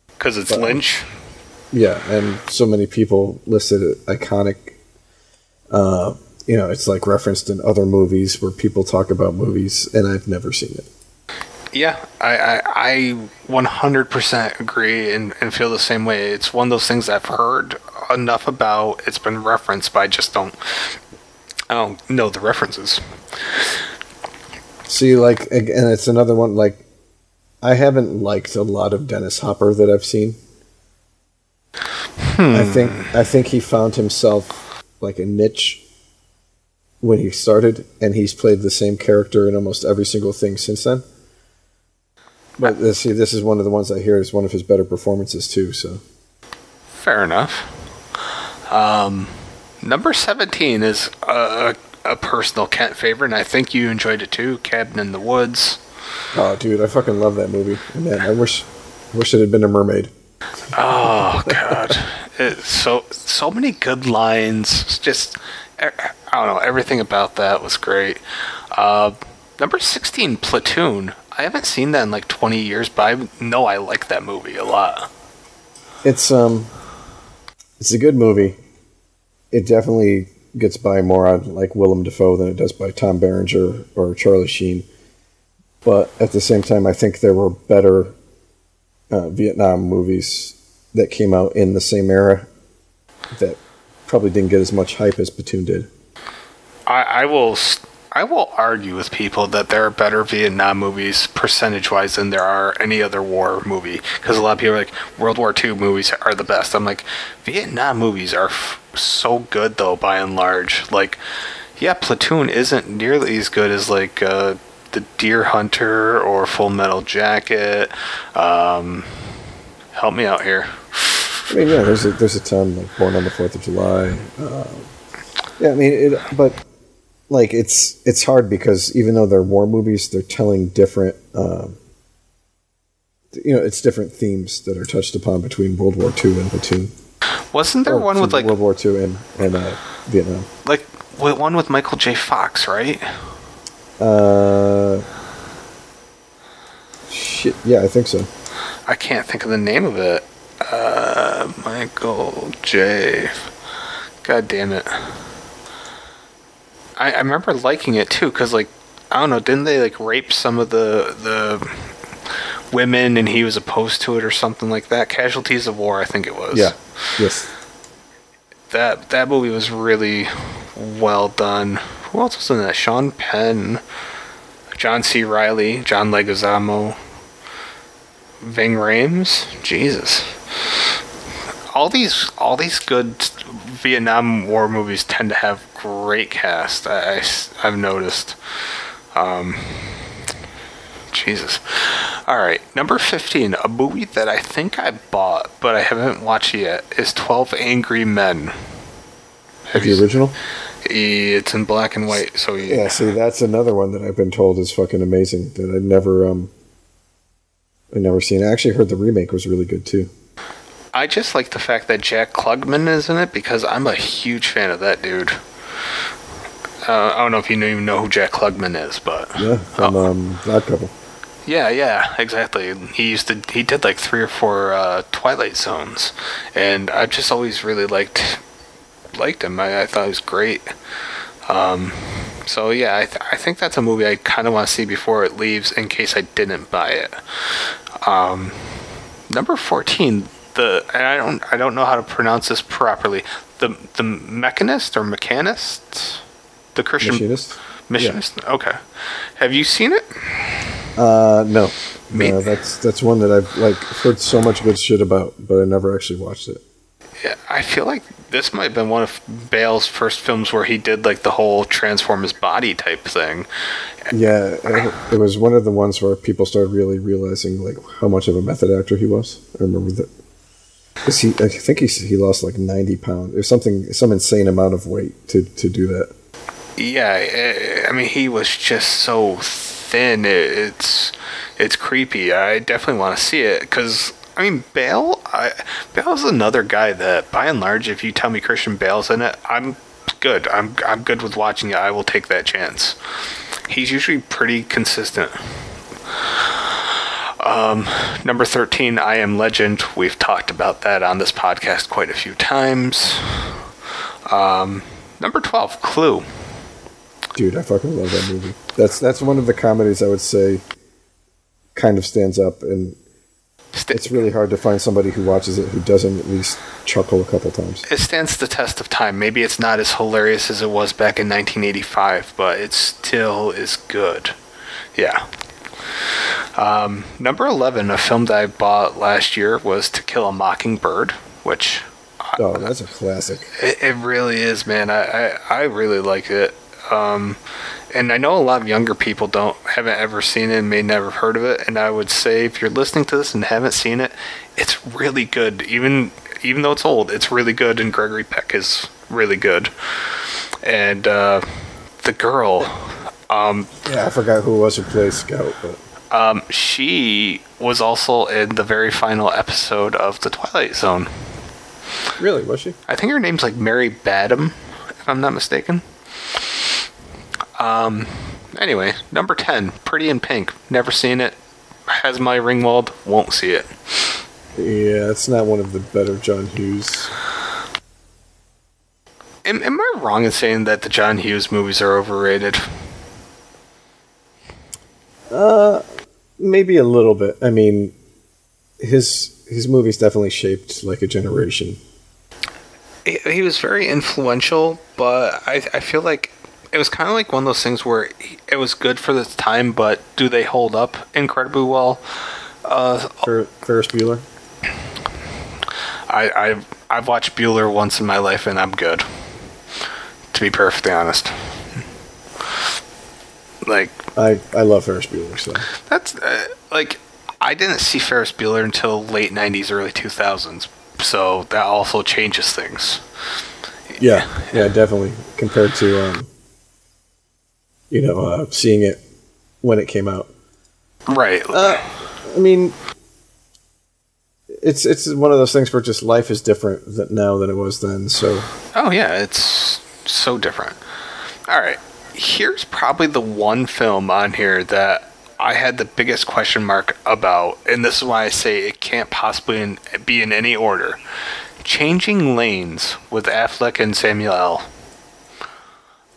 Because it's But- Lynch. Yeah, and so many people listed it iconic. Uh, you know, it's like referenced in other movies where people talk about movies, and I've never seen it. Yeah, I, I, I 100% agree and, and feel the same way. It's one of those things I've heard enough about. It's been referenced, but I just don't, I don't know the references. See, like, and it's another one. Like, I haven't liked a lot of Dennis Hopper that I've seen. I think I think he found himself like a niche when he started, and he's played the same character in almost every single thing since then. But uh, see, this is one of the ones I hear is one of his better performances too. So Fair enough. Um, number 17 is a, a personal Kent favorite, and I think you enjoyed it too Cabin in the Woods. Oh, dude, I fucking love that movie. Man, I wish, wish it had been a mermaid. Oh God, so so many good lines. It's just I I don't know. Everything about that was great. Uh, number sixteen, Platoon. I haven't seen that in like twenty years, but I know I like that movie a lot. It's um, it's a good movie. It definitely gets by more on like Willem Dafoe than it does by Tom Berenger or Charlie Sheen. But at the same time, I think there were better uh, Vietnam movies that came out in the same era that probably didn't get as much hype as Platoon did. I, I will I will argue with people that there are better Vietnam movies percentage wise than there are any other war movie because a lot of people are like World War II movies are the best. I'm like Vietnam movies are f- so good though by and large. Like yeah, Platoon isn't nearly as good as like uh, the Deer Hunter or Full Metal Jacket. Um, help me out here. I mean, yeah, there's a, there's a ton like Born on the Fourth of July. Uh, yeah, I mean, it, but like it's it's hard because even though they're war movies, they're telling different. Um, you know, it's different themes that are touched upon between World War II and Platoon. Wasn't there Or, one with like World War II and and uh, Vietnam? like one with Michael J. Fox, right? Uh, shit, yeah, I think so. I can't think of the name of it. Uh, Michael J. God damn it. I, I remember liking it too, cause like I don't know, didn't they like rape some of the the women and he was opposed to it or something like that? Casualties of War, I think it was. Yeah, yes. That that movie was really well done. Who else was in that? Sean Penn, John C. Reilly, John Leguizamo, Ving Rhames. Jesus. All these all these good Vietnam War movies tend to have great cast. I, I've noticed. Um, Jesus. All right, number fifteen, a movie that I think I bought but I haven't watched yet is Twelve Angry Men. Have The you? original. It's in black and white, so you, Yeah, see, that's another one that I've been told is fucking amazing that I never um I never seen. I actually heard the remake was really good too. I just like the fact that Jack Klugman is in it because I'm a huge fan of that dude. Uh, I don't know if you even know who Jack Klugman is, but Yeah, from Oh. um Odd Couple. yeah, yeah, exactly. He used to he did like three or four uh, Twilight Zones, and I've just always really liked liked him. I, I thought he was great. Um, so yeah, I, th- I think that's a movie I kind of want to see before it leaves, in case I didn't buy it. Um, number fourteen, the and I don't I don't know how to pronounce this properly. The the mechanist or mechanist, the Christian Machinist. missionist. Okay, have you seen it? Uh no. Me- No, that's that's one that I've like heard so much good shit about, but I never actually watched it. Yeah, I feel like this might have been one of Bale's first films where he did like the whole transform his body type thing. Yeah, it was one of the ones where people started really realizing like how much of a method actor he was. I remember that. 'Cause he, I think he he lost like ninety pounds or something, some insane amount of weight to to do that. Yeah, eh, I mean he was just so thin. It's it's creepy. I definitely want to see it because I mean Bale. I, Bale's another guy that, by and large, if you tell me Christian Bale's in it, I'm good. I'm I'm good with watching it. I will take that chance. He's usually pretty consistent. Um, number 13, I Am Legend. We've talked about that on this podcast quite a few times. Um, number 12, Clue. Dude, I fucking love that movie. That's that's one of the comedies I would say kind of stands up, and it's really hard to find somebody who watches it who doesn't at least chuckle a couple times. it stands the test of time. Maybe it's not as hilarious as it was back in 1985, but it still is good. Yeah. Um, number 11, a film that I bought last year was To Kill a Mockingbird, which Oh, that's a classic. It, it really is, man. I, I, I really like it. Um, and I know a lot of younger people don't haven't ever seen it and may never heard of it. And I would say if you're listening to this and haven't seen it, it's really good. Even even though it's old, it's really good. And Gregory Peck is really good. And uh, the girl, um, Yeah, I forgot who was who played Scout, but um, she was also in the very final episode of The Twilight Zone. really, was she? I think her name's like Mary Badham, if I'm not mistaken. Um. Anyway, number ten, Pretty in Pink. Never seen it. Has Molly Ringwald. Won't see it. Yeah, it's not one of the better John Hughes. Am, am I wrong in saying that the John Hughes movies are overrated? Uh, maybe a little bit. I mean, his his movies definitely shaped like a generation. He, he was very influential, but I I feel like it was kind of like one of those things where it was good for the time, but do they hold up incredibly well? Uh, Fer- Ferris Bueller. I, I've I've watched Bueller once in my life and I'm good. To be perfectly honest. Like I I love Ferris Bueller. So that's uh, like I didn't see Ferris Bueller until late '90s, early 2000s, so that also changes things. yeah, yeah, definitely compared to um, you know, uh, seeing it when it came out. Right. Uh, I mean, it's it's one of those things where just life is different th- now than it was then. So oh yeah, it's so different. All right. Here's probably the one film on here that I had the biggest question mark about, and this is why I say it can't possibly in, be in any order. Changing Lanes with Affleck and Samuel L.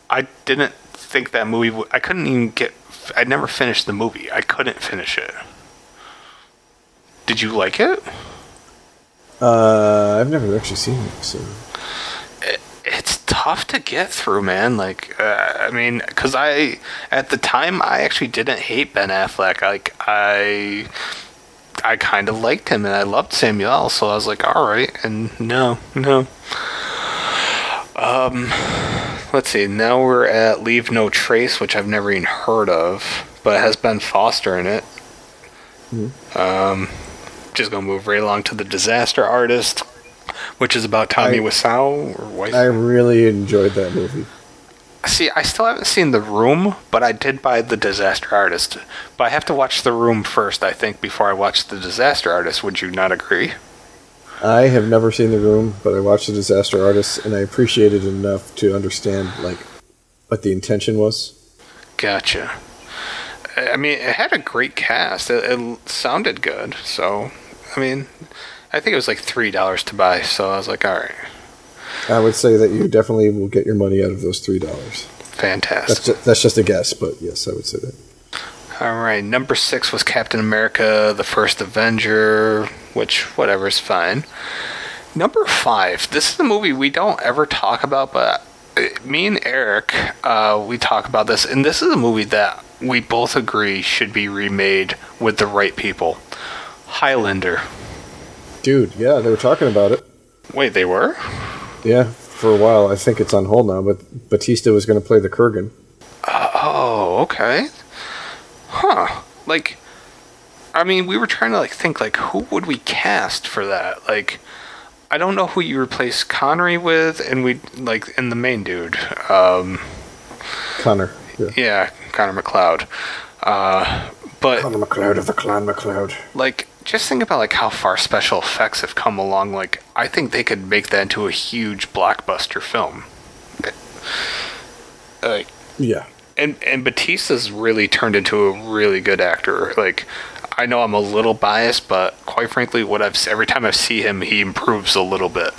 I didn't think that movie. W- I couldn't even get. I never finished the movie. I couldn't finish it. Did you like it? uh, I've never actually seen it. So it's tough to get through, man. Like, uh, I mean, because I at the time I actually didn't hate Ben Affleck. Like, I I kind of liked him and I loved Samuel, so I was like, all right. And no, no. Um, let's see. Now we're at Leave No Trace, which I've never even heard of, but it has Ben Foster in it. Um, just gonna move right along to the Disaster Artist, which is about Tommy I- Wiseau or Wiseau. I really enjoyed that movie. See, I still haven't seen The Room, but I did buy The Disaster Artist. But I have to watch The Room first, I think, before I watch The Disaster Artist. Would you not agree? I have never seen The Room, but I watched The Disaster Artist, and I appreciated it enough to understand like what the intention was. Gotcha. I mean, it had a great cast. It, it sounded good. So, I mean, I think it was like three dollars to buy. So I was like, all right, I would say that you definitely will get your money out of those three dollars. fantastic. That's just, that's just a guess, but yes, I would say that. All right, number six was Captain America: The First Avenger, which whatever is fine. Number five. This is a movie we don't ever talk about, but uh, me and Eric, uh, we talk about this, and this is a movie that we both agree should be remade with the right people. Highlander. Dude, yeah, they were talking about it. Wait, they were? Yeah, for a while. I think it's on hold now, but Batista was going to play the Kurgan. Oh, okay. Huh. Like, I mean, we were trying to like think like who would we cast for that? Like, I don't know who you replace Connery with, and we like and the main dude. Um, Connor. Yeah. yeah, Connor MacLeod. Uh, but Connor MacLeod of the Clan MacLeod. like, just think about like how far special effects have come along. Like, I think they could make that into a huge blockbuster film. Like, Yeah. and and Batista's really turned into a really good actor. Like, I know I'm a little biased, but quite frankly, what I've every time I see him, he improves a little bit.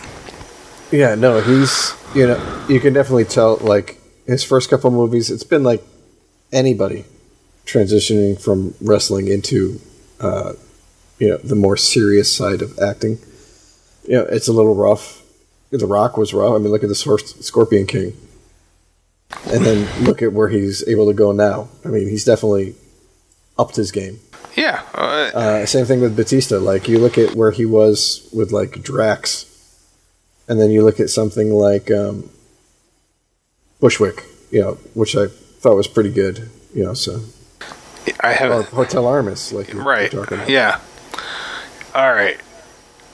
Yeah, no, he's, you know, you can definitely tell, like, his first couple movies, it's been like anybody transitioning from wrestling into, uh, you know, the more serious side of acting. You know, it's a little rough. The Rock was rough. I mean, look at this Scorpion King. And then look at where he's able to go now. I mean, he's definitely upped his game. Yeah, uh, Uh, same thing with Batista. Like you look at where he was with like Drax, and then you look at something like um, Bushwick, you know, which I thought was pretty good. You know, so I have Hotel Artemis, like right. Yeah. All right.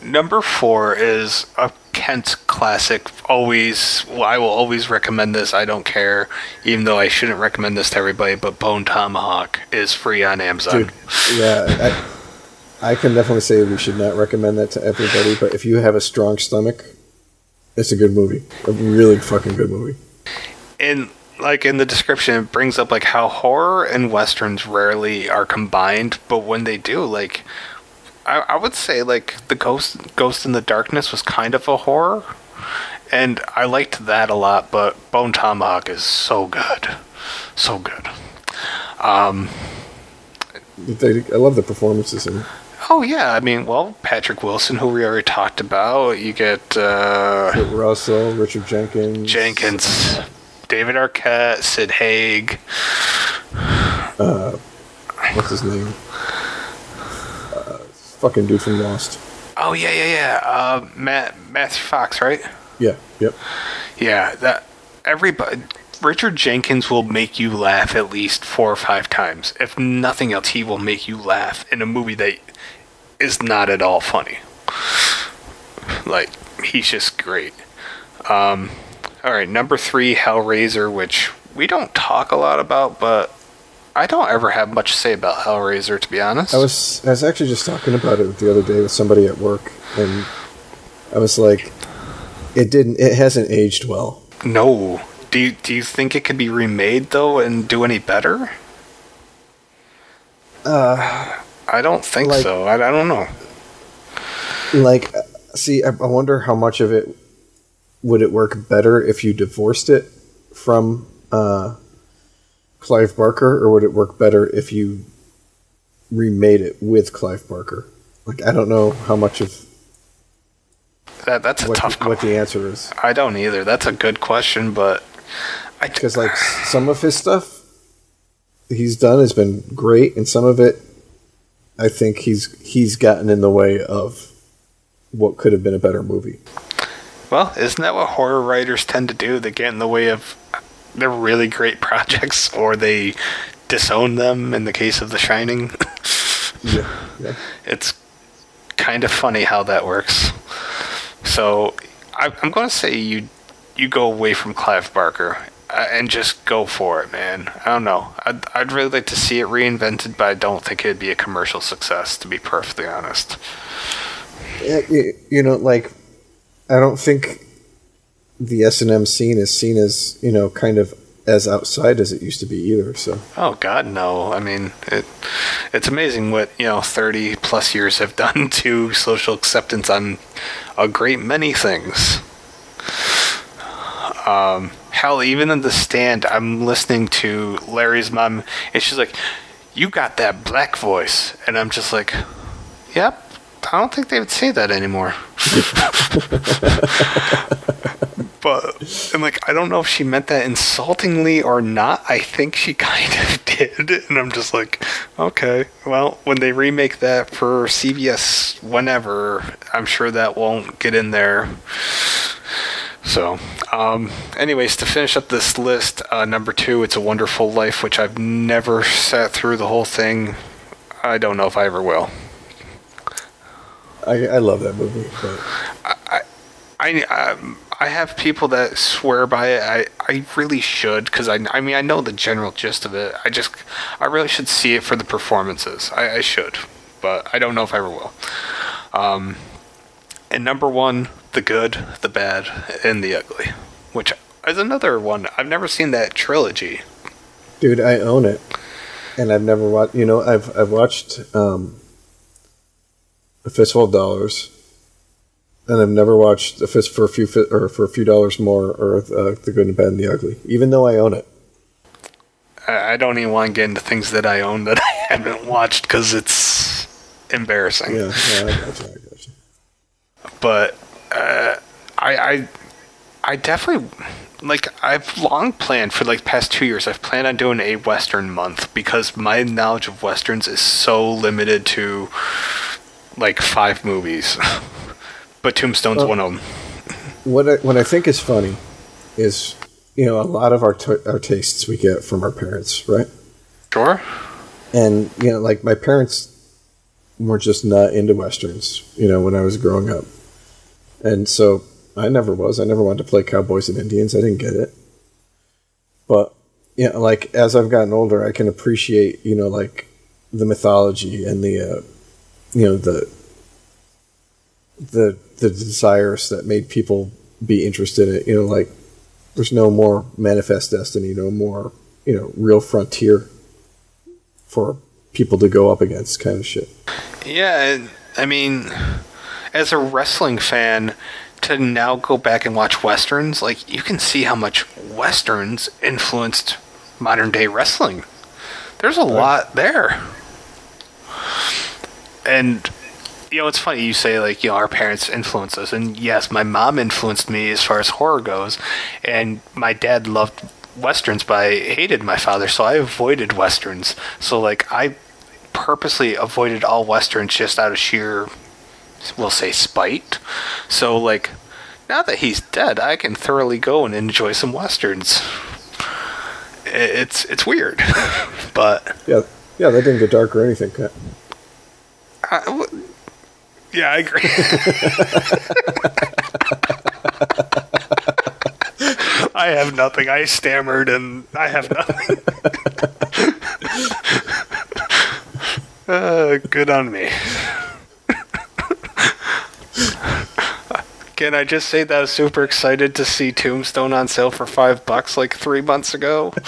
Number four is a Kent classic. Always, well, I will always recommend this. I don't care, even though I shouldn't recommend this to everybody. But Bone Tomahawk is free on Amazon. Dude, yeah, I, I can definitely say we should not recommend that to everybody. But if you have a strong stomach, it's a good movie. A really fucking good movie. and like in the description it brings up like how horror and westerns rarely are combined but when they do like I, I would say like the ghost ghost in the darkness was kind of a horror and i liked that a lot but bone tomahawk is so good so good um They, I love the performances in. it. oh yeah i mean well patrick wilson who we already talked about you get uh Kurt Russell, Richard Jenkins, jenkins david arquette sid haig Uh, What's his name? Fucking dude from Lost. Oh yeah, yeah, yeah. Uh, Matt Matthew Fox, right? Yeah. Yep. Yeah, that everybody. Richard Jenkins will make you laugh at least four or five times. If nothing else, he will make you laugh in a movie that is not at all funny. Like he's just great. Um, all right, number three, Hellraiser, which we don't talk a lot about, but I don't ever have much to say about Hellraiser, to be honest. I was I was actually just talking about it the other day with somebody at work, and I was like, it didn't. It hasn't aged well. No. Do you, do you think it could be remade though and do any better? Uh, I don't think Like- so. I, I don't know. like, uh, see, I, I wonder how much of it would it work better if you divorced it from uh, Clive Barker, or would it work better if you remade it with Clive Barker? Like, I don't know how much of That that's a what, tough the, what the answer is. I don't either. That's a good question, but because like some of his stuff he's done has been great and some of it i think he's he's gotten in the way of what could have been a better movie well, isn't that what horror writers tend to do? They get in the way of their really great projects, or they disown them. In the case of The Shining, yeah, yeah. it's kind of funny how that works. So I, I'm going to say you you go away from Clive Barker, uh, and just go for it, man. I don't know. I'd, I'd really like to see it reinvented, but I don't think it'd be a commercial success, to be perfectly honest. You know, like I don't think the S and M scene is seen as you know kind of as outside as it used to be either. So Oh God, no! I mean, it it's amazing what you know thirty plus years have done to social acceptance on a great many things. Um, hell, even in the stand, I'm listening to Larry's mom, and she's like, "You got that black voice," and I'm just like, "Yep." I don't think they would say that anymore. but I'm like, I don't know if she meant that insultingly or not. I think she kind of did, and I'm just like, okay, well, when they remake that for CBS, whenever, I'm sure that won't get in there. So, um, anyways, to finish up this list, uh, number two, It's a Wonderful Life, which I've never sat through the whole thing. I don't know if I ever will. I, I love that movie. But I, I, um, I have people that swear by it. I, I really should because I, I mean I know the general gist of it. I just I really should see it for the performances. I, I should, but I don't know if I ever will. Um, and number one, the good, the bad, and the ugly, which is another one. I've never seen that trilogy. dude, I own it, and I've never watched. You know, I've I've watched um, a fistful of dollars, and I've never watched a fist for a few fi- or for a few dollars more or uh, the good and the bad and the ugly, even though I own it. I, don't even want to get into things that I own that I haven't watched because it's embarrassing. Yeah, yeah, I got you. I got you. but uh, I, I I definitely like I've long planned for like past two years. I've planned on doing a Western month because my knowledge of westerns is so limited to like five movies. but Tombstone's Well- one of them. What I, what I think is funny is you know a lot of our t- our tastes we get from our parents, right? Sure. and you know like my parents were just not into westerns you know when i was growing up and so i never was i never wanted to play cowboys and indians i didn't get it but you know like as i've gotten older i can appreciate you know like the mythology and the uh, you know the the the desires that made people be interested in it you know like there's no more manifest destiny no more you know real frontier for people to go up against kind of shit. Yeah, I mean, as a wrestling fan, to now go back and watch westerns, like you can see how much westerns influenced modern day wrestling. There's a lot there. And you know, it's funny you say like, you know, our parents influenced us and yes, my mom influenced me as far as horror goes and my dad loved westerns but I hated my father, so I avoided westerns. So like I purposely avoided all westerns just out of sheer we'll say spite. So like now that he's dead, I can thoroughly go and enjoy some westerns. It's it's weird, but Yeah, yeah, that didn't get dark or anything. Kat. I w- yeah, I agree. I have nothing. I stammered and I have nothing. uh, good on me. Can I just say that I was super excited to see Tombstone on sale for five bucks like three months ago?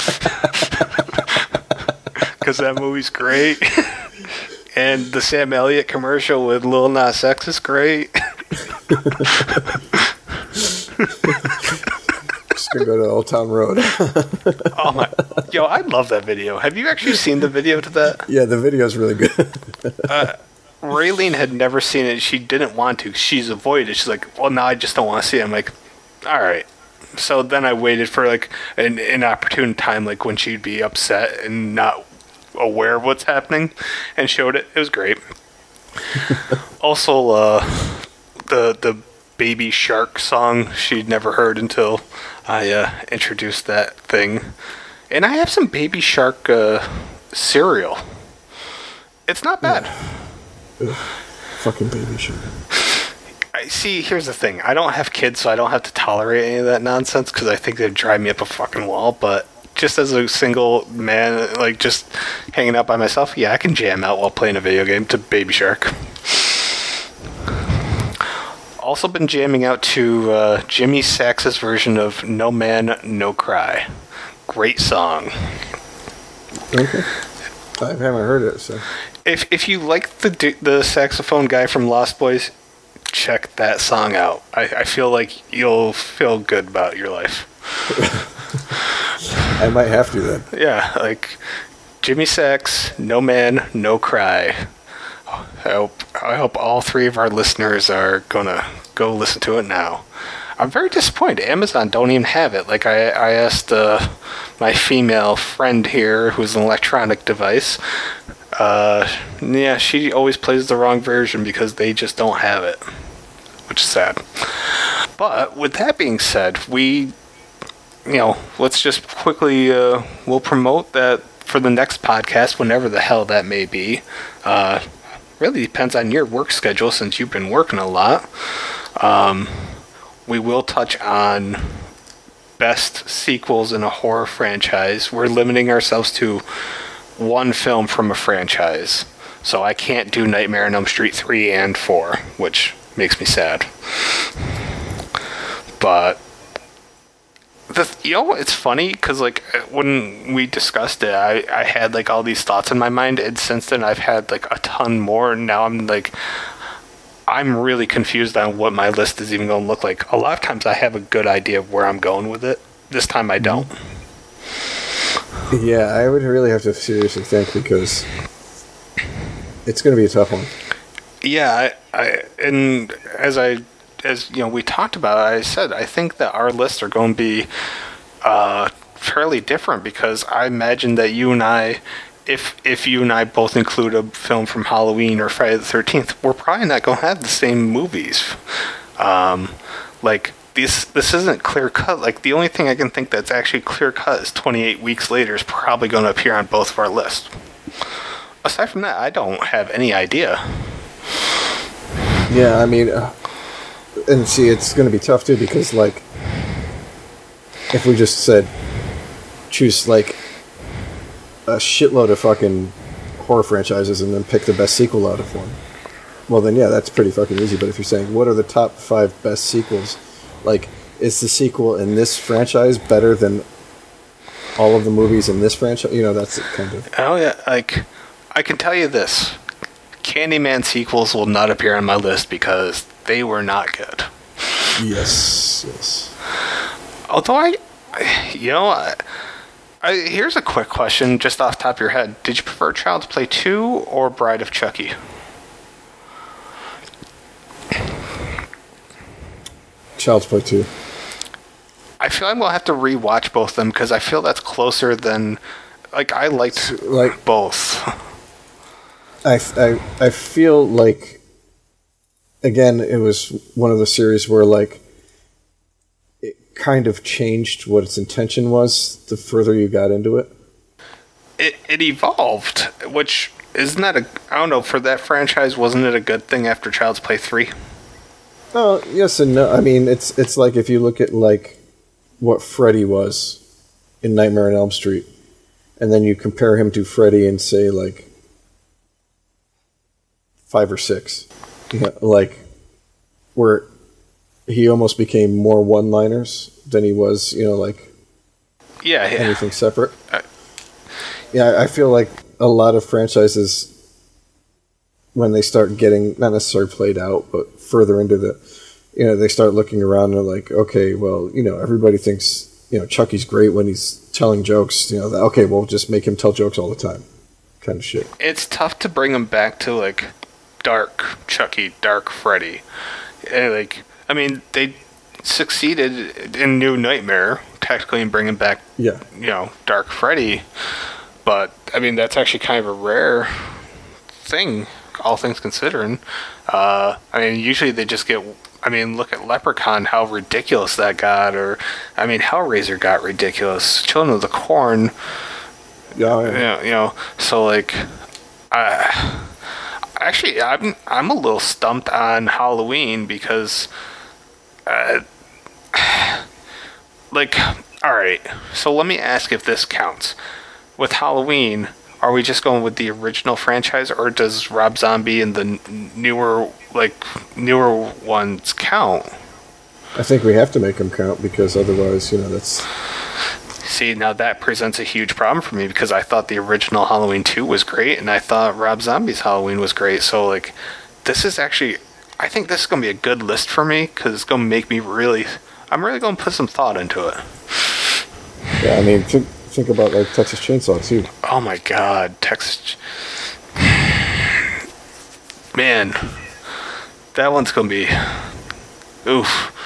Because that movie's great. And the Sam Elliott commercial with Lil Nas X is great. Just gonna go to Old Town Road. Oh my, yo, I love that video. Have you actually seen the video to that? yeah, the video is really good. Uh, Raylene had never seen it. She didn't want to. She's avoided. it. She's like, well, now I just don't want to see it. I'm like, all right. So then I waited for like an inopportune time, like when she'd be upset and not aware of what's happening, and showed it. It was great. also, uh, the the baby shark song she'd never heard until I uh, introduced that thing, and I have some baby shark uh, cereal. It's not bad. Fucking baby shark. I, see, here's the thing. I don't have kids, so I don't have to tolerate any of that nonsense because I think they'd drive me up a fucking wall. But just as a single man, like just hanging out by myself, yeah, I can jam out while playing a video game to Baby Shark. Also, been jamming out to uh, Jimmy Sax's version of "No Man, No Cry." Great song. Okay. I haven't heard it, so. If if you like the the saxophone guy from Lost Boys, check that song out. I, I feel like you'll feel good about your life. I might have to then. Yeah, like Jimmy Sax, No Man, No Cry. I hope I hope all three of our listeners are gonna go listen to it now. I'm very disappointed. Amazon don't even have it. Like I, I asked uh, my female friend here, who's an electronic device. Uh, yeah, she always plays the wrong version because they just don't have it, which is sad. But with that being said, we, you know, let's just quickly uh, we'll promote that for the next podcast, whenever the hell that may be. Uh, really depends on your work schedule since you've been working a lot. Um, we will touch on best sequels in a horror franchise. We're limiting ourselves to one film from a franchise. So I can't do Nightmare on Elm Street 3 and 4, which makes me sad. But the you know it's funny because like uh, when we discussed it I, I had like all these thoughts in my mind and since then i've had like a ton more. And now i'm like i'm really confused on what my list is even going to look like. A lot of times i have a good idea of where i'm going with it. This time i don't. Yeah, I would really have to seriously think because it's going to be a tough one. yeah I, I and as i as you know we talked about i said i think that our lists are going to be uh fairly different because i imagine that you and i if if you and i both include a film from halloween or friday the 13th we're probably not going to have the same movies. Um like this this isn't clear cut. Like the only thing i can think that's actually clear cut is 28 weeks later is probably going to appear on both of our lists. Aside from that i don't have any idea. Yeah, I mean, uh, and see, it's going to be tough too because, like, if we just said choose like a shitload of fucking horror franchises and then pick the best sequel out of one, well, then yeah, that's pretty fucking easy. But if you're saying what are the top five best sequels, like, is the sequel in this franchise better than all of the movies in this franchise? You know, that's kind of Oh yeah, like I can tell you this: Candyman sequels will not appear on my list because they were not good. yes, yes. Although I, you know, I, I, here's a quick question, just off the top of your head: Did you prefer Child's Play two or Bride of Chucky? Child's Play two. I feel I'm gonna have to rewatch both of them because I feel that's closer than, like, I liked Like both. I, I, I feel like again it was one of the series where like it kind of changed what its intention was the further you got into it. It it evolved, which isn't that a I don't know for that franchise wasn't it a good thing after Child's Play three? oh yes and no. I mean it's it's like if you look at like what freddy was in nightmare on elm street and then you compare him to freddy and say like five or six you know, like where he almost became more one liners than he was you know like Yeah, yeah. anything separate. I- Yeah, I feel like a lot of franchises, when they start getting not necessarily played out, but further into the, you know, they start looking around and they're like, okay, well, you know, everybody thinks you know Chucky's great when he's telling jokes. You know, that, okay, well, just make him tell jokes all the time, kind of shit. it's tough to bring him back to like dark Chucky, dark Freddy. And, like, I mean, they succeeded in New Nightmare technically in bringing back, Yeah, you know, Dark Freddy, but I mean that's actually kind of a rare thing, all things considering. Uh, I mean, usually they just get. I mean, look at Leprechaun, how ridiculous that got, or I mean, Hellraiser got ridiculous. Children of the Corn, yeah, you know, you know so like I Actually, I'm I'm a little stumped on Halloween because, uh, like, all right. So let me ask if this counts. With Halloween, are we just going with the original franchise, or does Rob Zombie and the newer like newer ones count? I think we have to make them count because otherwise, you know, that's See, now that presents a huge problem for me because I thought the original Halloween 2 was great and I thought Rob Zombie's Halloween was great. So, like, this is actually, I think this is going to be a good list for me because it's going to make me really, I'm really going to put some thought into it. yeah. I mean, think think about like Texas Chainsaw too. Oh my god, Texas. Man, that one's going to be. Oof.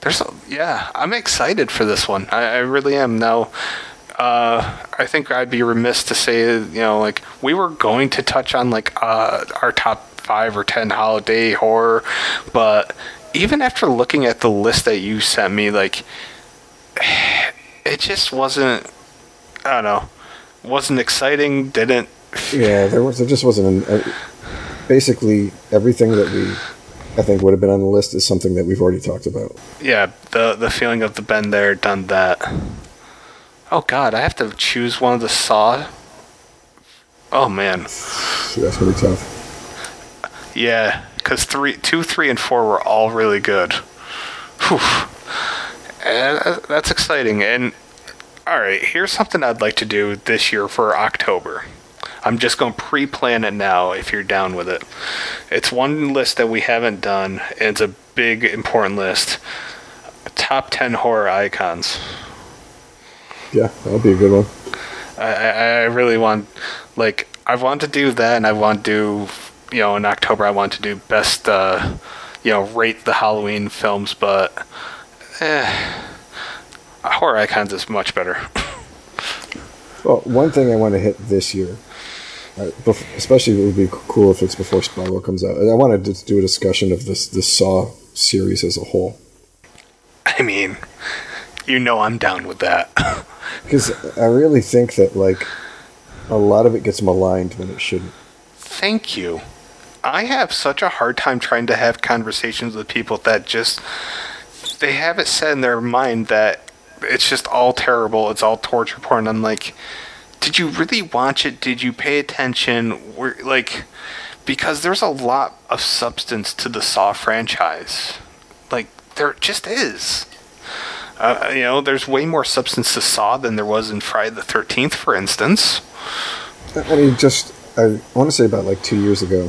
There's a, yeah, I'm excited for this one. I, I really am. Now, uh, I think I'd be remiss to say, you know, like we were going to touch on like uh, our top five or ten holiday horror, but even after looking at the list that you sent me, like it just wasn't. I don't know, wasn't exciting. Didn't. Yeah, there was there just wasn't. An, uh, basically, everything that we I think would have been on the list is something that we've already talked about. Yeah, the the feeling of the been there, done that. Oh God, I have to choose one of the Saw. Oh man. That's gonna be tough. Yeah, because three, two, three, and four were all really good. Whew. And uh, that's exciting. And all right, here's something I'd like to do this year for October. I'm just going to pre-plan it now if you're down with it. It's one list that we haven't done, and it's a big important list. Top 10 horror icons. Yeah, that'll be a good one. I, I really want, like, I want to do that, and I want to do, you know, in October, I want to do best, uh, you know, rate the Halloween films, but, eh, horror icons is much better. Well, one thing I want to hit this year, Uh, especially it would be cool if it's before Spiral comes out. I wanted to do a discussion of this this Saw series as a whole I mean, you know I'm down with that. because I really think that like a lot of it gets maligned when it shouldn't. Thank you. I have such a hard time trying to have conversations with people that just they have it set in their mind that it's just all terrible, it's all torture porn. I'm like, did you really watch it? Did you pay attention? We're like because there's a lot of substance to the Saw franchise. Like there just is. Uh, you know, there's way more substance to Saw than there was in Friday the Thirteenth, for instance. I mean, just I want to say about like two years ago.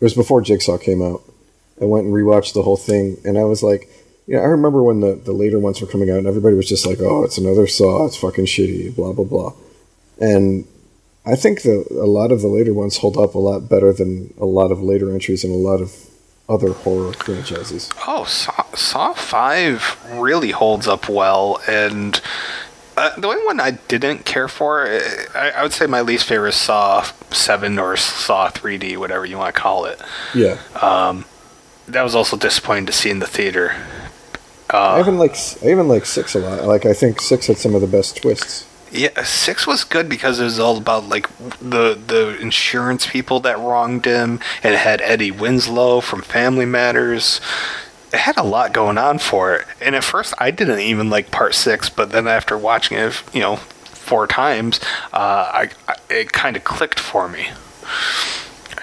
It was before Jigsaw came out. I went and rewatched the whole thing, and I was like, yeah, I remember when the, the later ones were coming out, and everybody was just like, oh, it's another Saw, it's fucking shitty, blah blah blah. And I think that a lot of the later ones hold up a lot better than a lot of later entries in a lot of other horror franchises. Oh, Saw, Saw 5 really holds up well, and uh, the only one I didn't care for, uh, I, I would say my least favorite is Saw 7 or Saw 3D, whatever you want to call it. Yeah, Um, That was also disappointing to see in the theater. I even like I even like six a lot. Like I think six had some of the best twists. Yeah, six was good because it was all about like the the insurance people that wronged him, and it had Eddie Winslow from Family Matters. It had a lot going on for it, and at first I didn't even like part six, but then after watching it, you know, four times, uh, I, I it kind of clicked for me.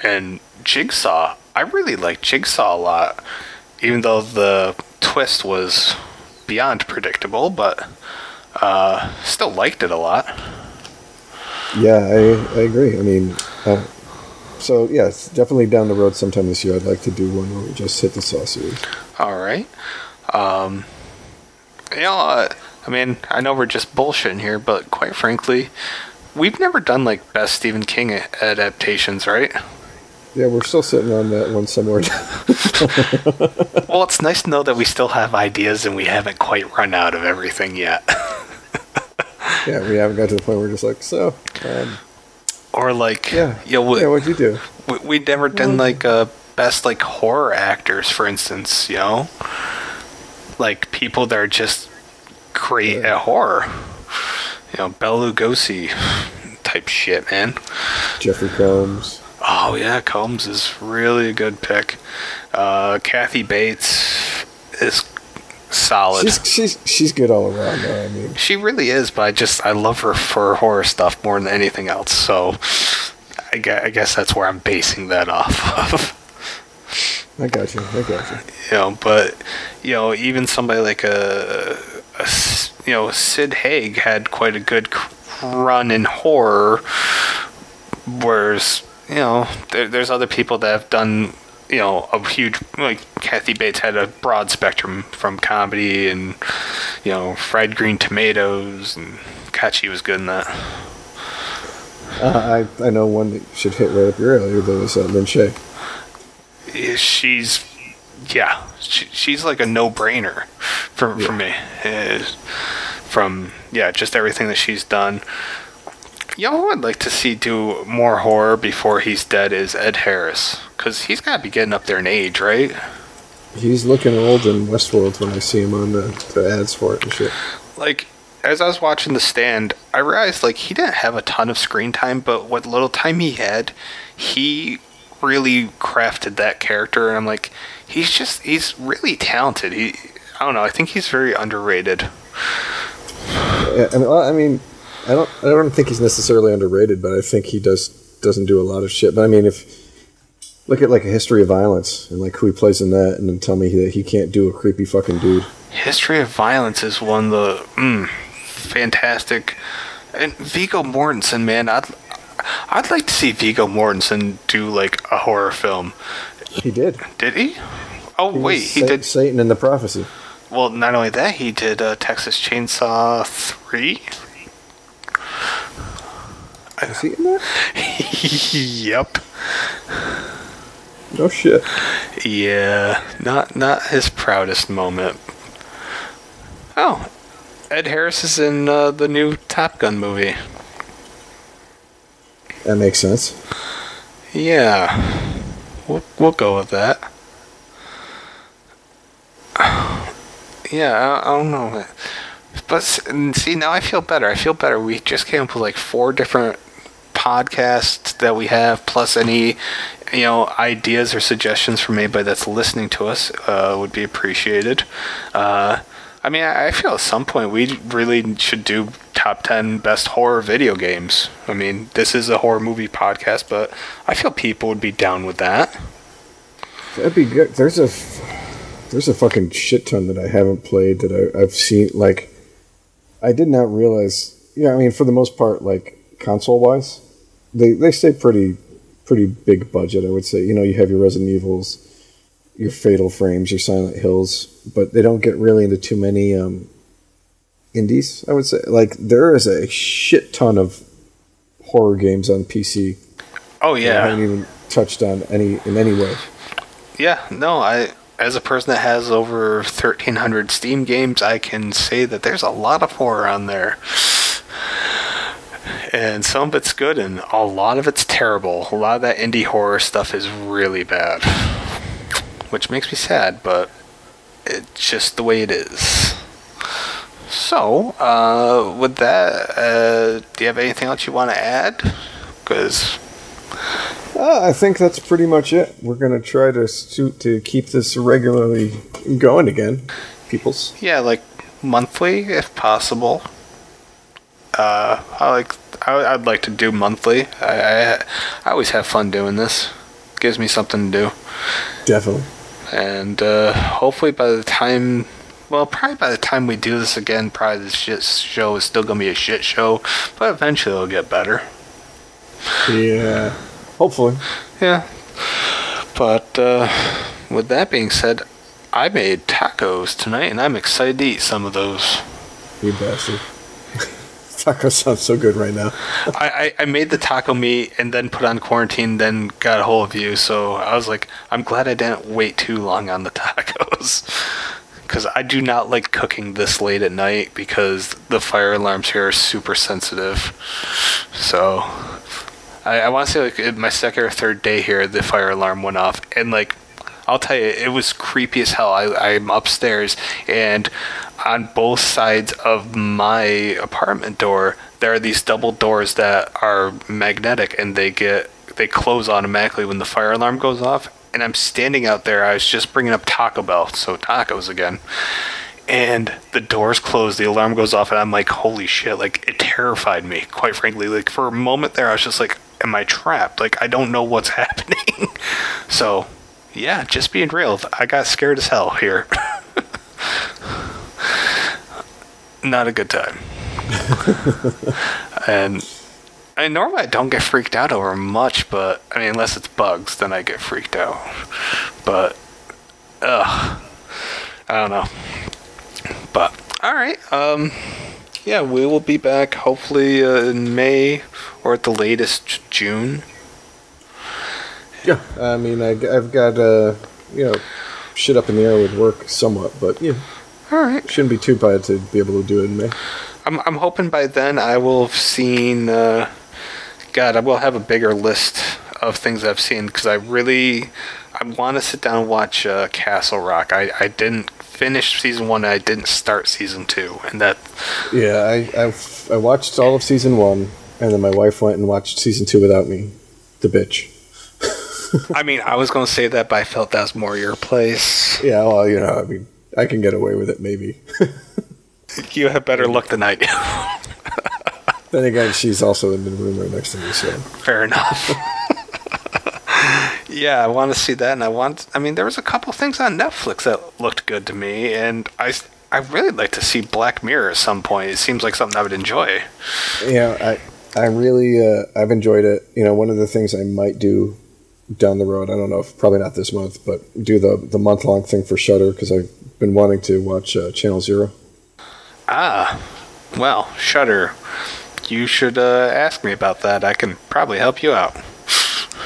And Jigsaw, I really liked Jigsaw a lot, even though the twist was beyond predictable, but uh, still liked it a lot. Yeah, I, I agree. I mean, uh, so yes, definitely down the road sometime this year. I'd like to do one where we just hit the Saw series. All right. Um, you know, uh, I mean, I know we're just bullshitting here, but quite frankly, we've never done like best Stephen King adaptations, right? Yeah, we're still sitting on that one somewhere. Well, it's nice to know that we still have ideas and we haven't quite run out of everything yet. yeah, we haven't got to the point where we're just like, so, um, or like, yeah, know, we, yeah. What'd you do? we, we'd never done like uh, best like horror actors, for instance. You know, like people that are just great Yeah. at horror. You know, Bela Lugosi type shit, man. Jeffrey Combs. Oh yeah, Combs is really a good pick. Uh, Kathy Bates is solid. She's she's she's good all around. Though I mean, she really is, but I just I love her for horror stuff more than anything else. So I guess, I guess that's where I'm basing that off of. I got you. I got you. You know, but you know, even somebody like uh, a, a you know Sid Haig had quite a good run in horror, whereas you know there, there's other people that have done you know a huge like Kathy Bates had a broad spectrum from comedy and you know fried green tomatoes and she was good in that. Uh, I I know one that should hit right up your alley. That was uh, Lin Shaye. She's yeah, she, she's like a no brainer for yeah. for me. Is from yeah, just everything that she's done. Y'all I'd like to see do more horror before he's dead is Ed Harris because he's got to be getting up there in age, right? He's looking old in Westworld when I see him on the, the ads for it and shit. Like as I was watching The Stand, I realized like he didn't have a ton of screen time, but what little time he had, he really crafted that character, and I'm like, he's just he's really talented. He, I don't know, I think he's very underrated. Yeah, I mean, I mean, I don't, I don't think he's necessarily underrated, but I think he does doesn't do a lot of shit. But I mean, if look at like a history of violence and like who he plays in that, and then tell me that he can't do a creepy fucking dude. History of Violence is one of the mm, fantastic, and Viggo Mortensen, man, I'd I'd like to see Viggo Mortensen do like a horror film. He did. Did he? Oh he wait, he Sa- did Satan in the Prophecy. Well, not only that, he did uh, Texas Chainsaw Three. Is he in that? yep. No shit. Yeah, not not his proudest moment. Oh, Ed Harris is in uh, the new Top Gun movie. That makes sense. Yeah, we'll we'll go with that. Yeah, I, I don't know, but see now I feel better. I feel better. We just came up with like four different podcasts that we have, plus any you know ideas or suggestions from anybody that's listening to us uh, would be appreciated. Uh, I mean, I feel at some point we really should do top 10 best horror video games. I mean, this is a horror movie podcast, but I feel people would be down with that. That'd be good. There's a there's a fucking shit ton that I haven't played that I, I've seen. Like, I did not realize. Yeah, I mean, for the most part, like console wise, they they stay pretty pretty big budget. I would say. You know, you have your Resident Evils, your Fatal Frames, your Silent Hills, but they don't get really into too many um, indies. I would say like there is a shit ton of horror games on PC. Oh yeah, I haven't even touched on any in any way. Yeah, no, I as a person that has over 1300 Steam games, I can say that there's a lot of horror on there. And some of it's good and a lot of it's terrible. A lot of that indie horror stuff is really bad. Which makes me sad, but it's just the way it is. So, uh, with that, uh, do you have anything else you want to add? Because uh, I think that's pretty much it. We're gonna try to to, to keep this regularly going again, peoples. Yeah, like monthly if possible. Uh, I like. I, would like to do monthly. I, I I always have fun doing this. Gives me something to do. Definitely. And uh, hopefully by the time well, probably by the time we do this again, probably this shit show is still gonna be a shit show, but eventually it'll get better. Yeah, hopefully. Yeah, but uh, with that being said, I made tacos tonight, and I'm excited to eat some of those. You bastard. Taco sounds so good right now. I, I, I, made the taco meat and then put on quarantine, then got a hold of you. So I was like, I'm glad I didn't wait too long on the tacos because I do not like cooking this late at night because the fire alarms here are super sensitive. So I, I want to say like my second or third day here, the fire alarm went off, and like I'll tell you, it was creepy as hell. I, I'm upstairs, and on both sides of my apartment door, there are these double doors that are magnetic, and they get they close automatically when the fire alarm goes off. And I'm standing out there. I was just bringing up Taco Bell, so tacos again. And the doors close, the alarm goes off, and I'm like, holy shit! Like it terrified me, quite frankly. Like for a moment there, I was just like, am I trapped? Like I don't know what's happening. so, yeah, just being real, I got scared as hell here. Not a good time. and I mean, normally I don't get freaked out over much, but I mean, unless it's bugs, then I get freaked out. But, ugh, I don't know. But all right, um, yeah, we will be back hopefully uh, in May or at the latest June. Yeah, I mean, I, have got uh, you know, shit up in the air with work somewhat, but yeah, all right, shouldn't be too bad to be able to do it in May. I'm I'm hoping by then I will have seen. Uh, God, I will have a bigger list of things I've seen because I really I want to sit down and watch uh, Castle Rock. I, I didn't finish season one. I didn't start season two, and that. Yeah, I I've, I watched all of season one, and then my wife went and watched season two without me. The bitch. I mean, I was going to say that, but I felt that was more your place. Yeah, well, you know, I mean, I can get away with it, maybe. you have better luck than I do. then again, she's also in the room right next to me, so. Fair enough. yeah, I want to see that, and I want. I mean, there was a couple things on Netflix that looked good to me, and I. I really like to see Black Mirror at some point. It seems like something I would enjoy. Yeah, I I really uh, I've enjoyed it. You know, one of the things I might do down the road. I don't know if probably not this month, but do the the month long thing for Shudder because I've been wanting to watch uh, Channel Zero. Ah, well, Shudder. You should uh, ask me about that. I can probably help you out.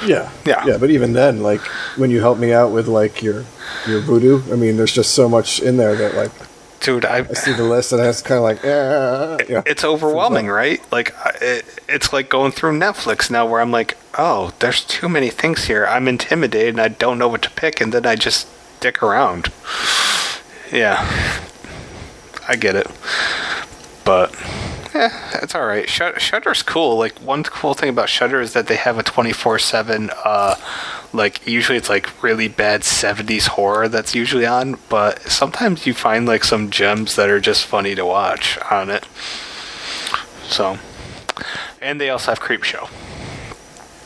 Yeah, yeah, yeah. But even then, like when you help me out with like your your voodoo, I mean, there's just so much in there that like dude I, I, see the list and it's kind of like eh, yeah. it's overwhelming right? Like it, it's like going through netflix now where i'm like oh there's too many things here. I'm intimidated and i don't know what to pick and then i just stick around. Yeah. I get it. But yeah, it's all right. Shudder's cool. Like one cool thing about Shudder is that they have a twenty four seven. Uh, like usually it's like really bad seventies horror that's usually on, but sometimes you find like some gems that are just funny to watch on it. So, and they also have Creepshow.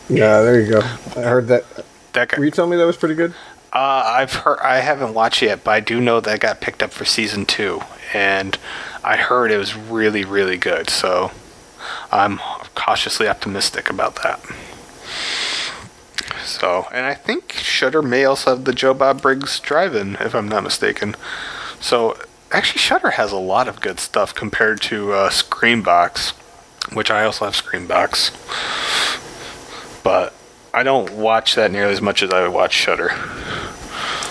Yeah, there you go. I heard that. That guy. Were you telling me that was pretty good? Uh, I've heard. I haven't watched it yet, but I do know that got picked up for season two, and I heard it was really, really good. So I'm cautiously optimistic about that. So, and I think Shudder may also have the Joe Bob Briggs drive-in, if I'm not mistaken. So, actually, Shudder has a lot of good stuff compared to uh, Screambox, which I also have Screambox. But I don't watch that nearly as much as I watch Shudder.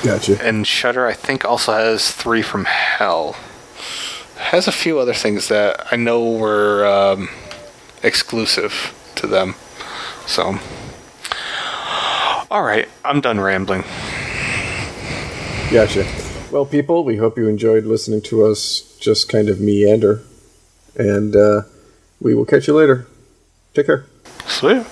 Gotcha. And Shudder, I think, also has Three from Hell has a few other things that I know were um, exclusive to them. So, all right, I'm done rambling. Gotcha. Well, people, we hope you enjoyed listening to us just kind of meander, and uh, we will catch you later. Take care. See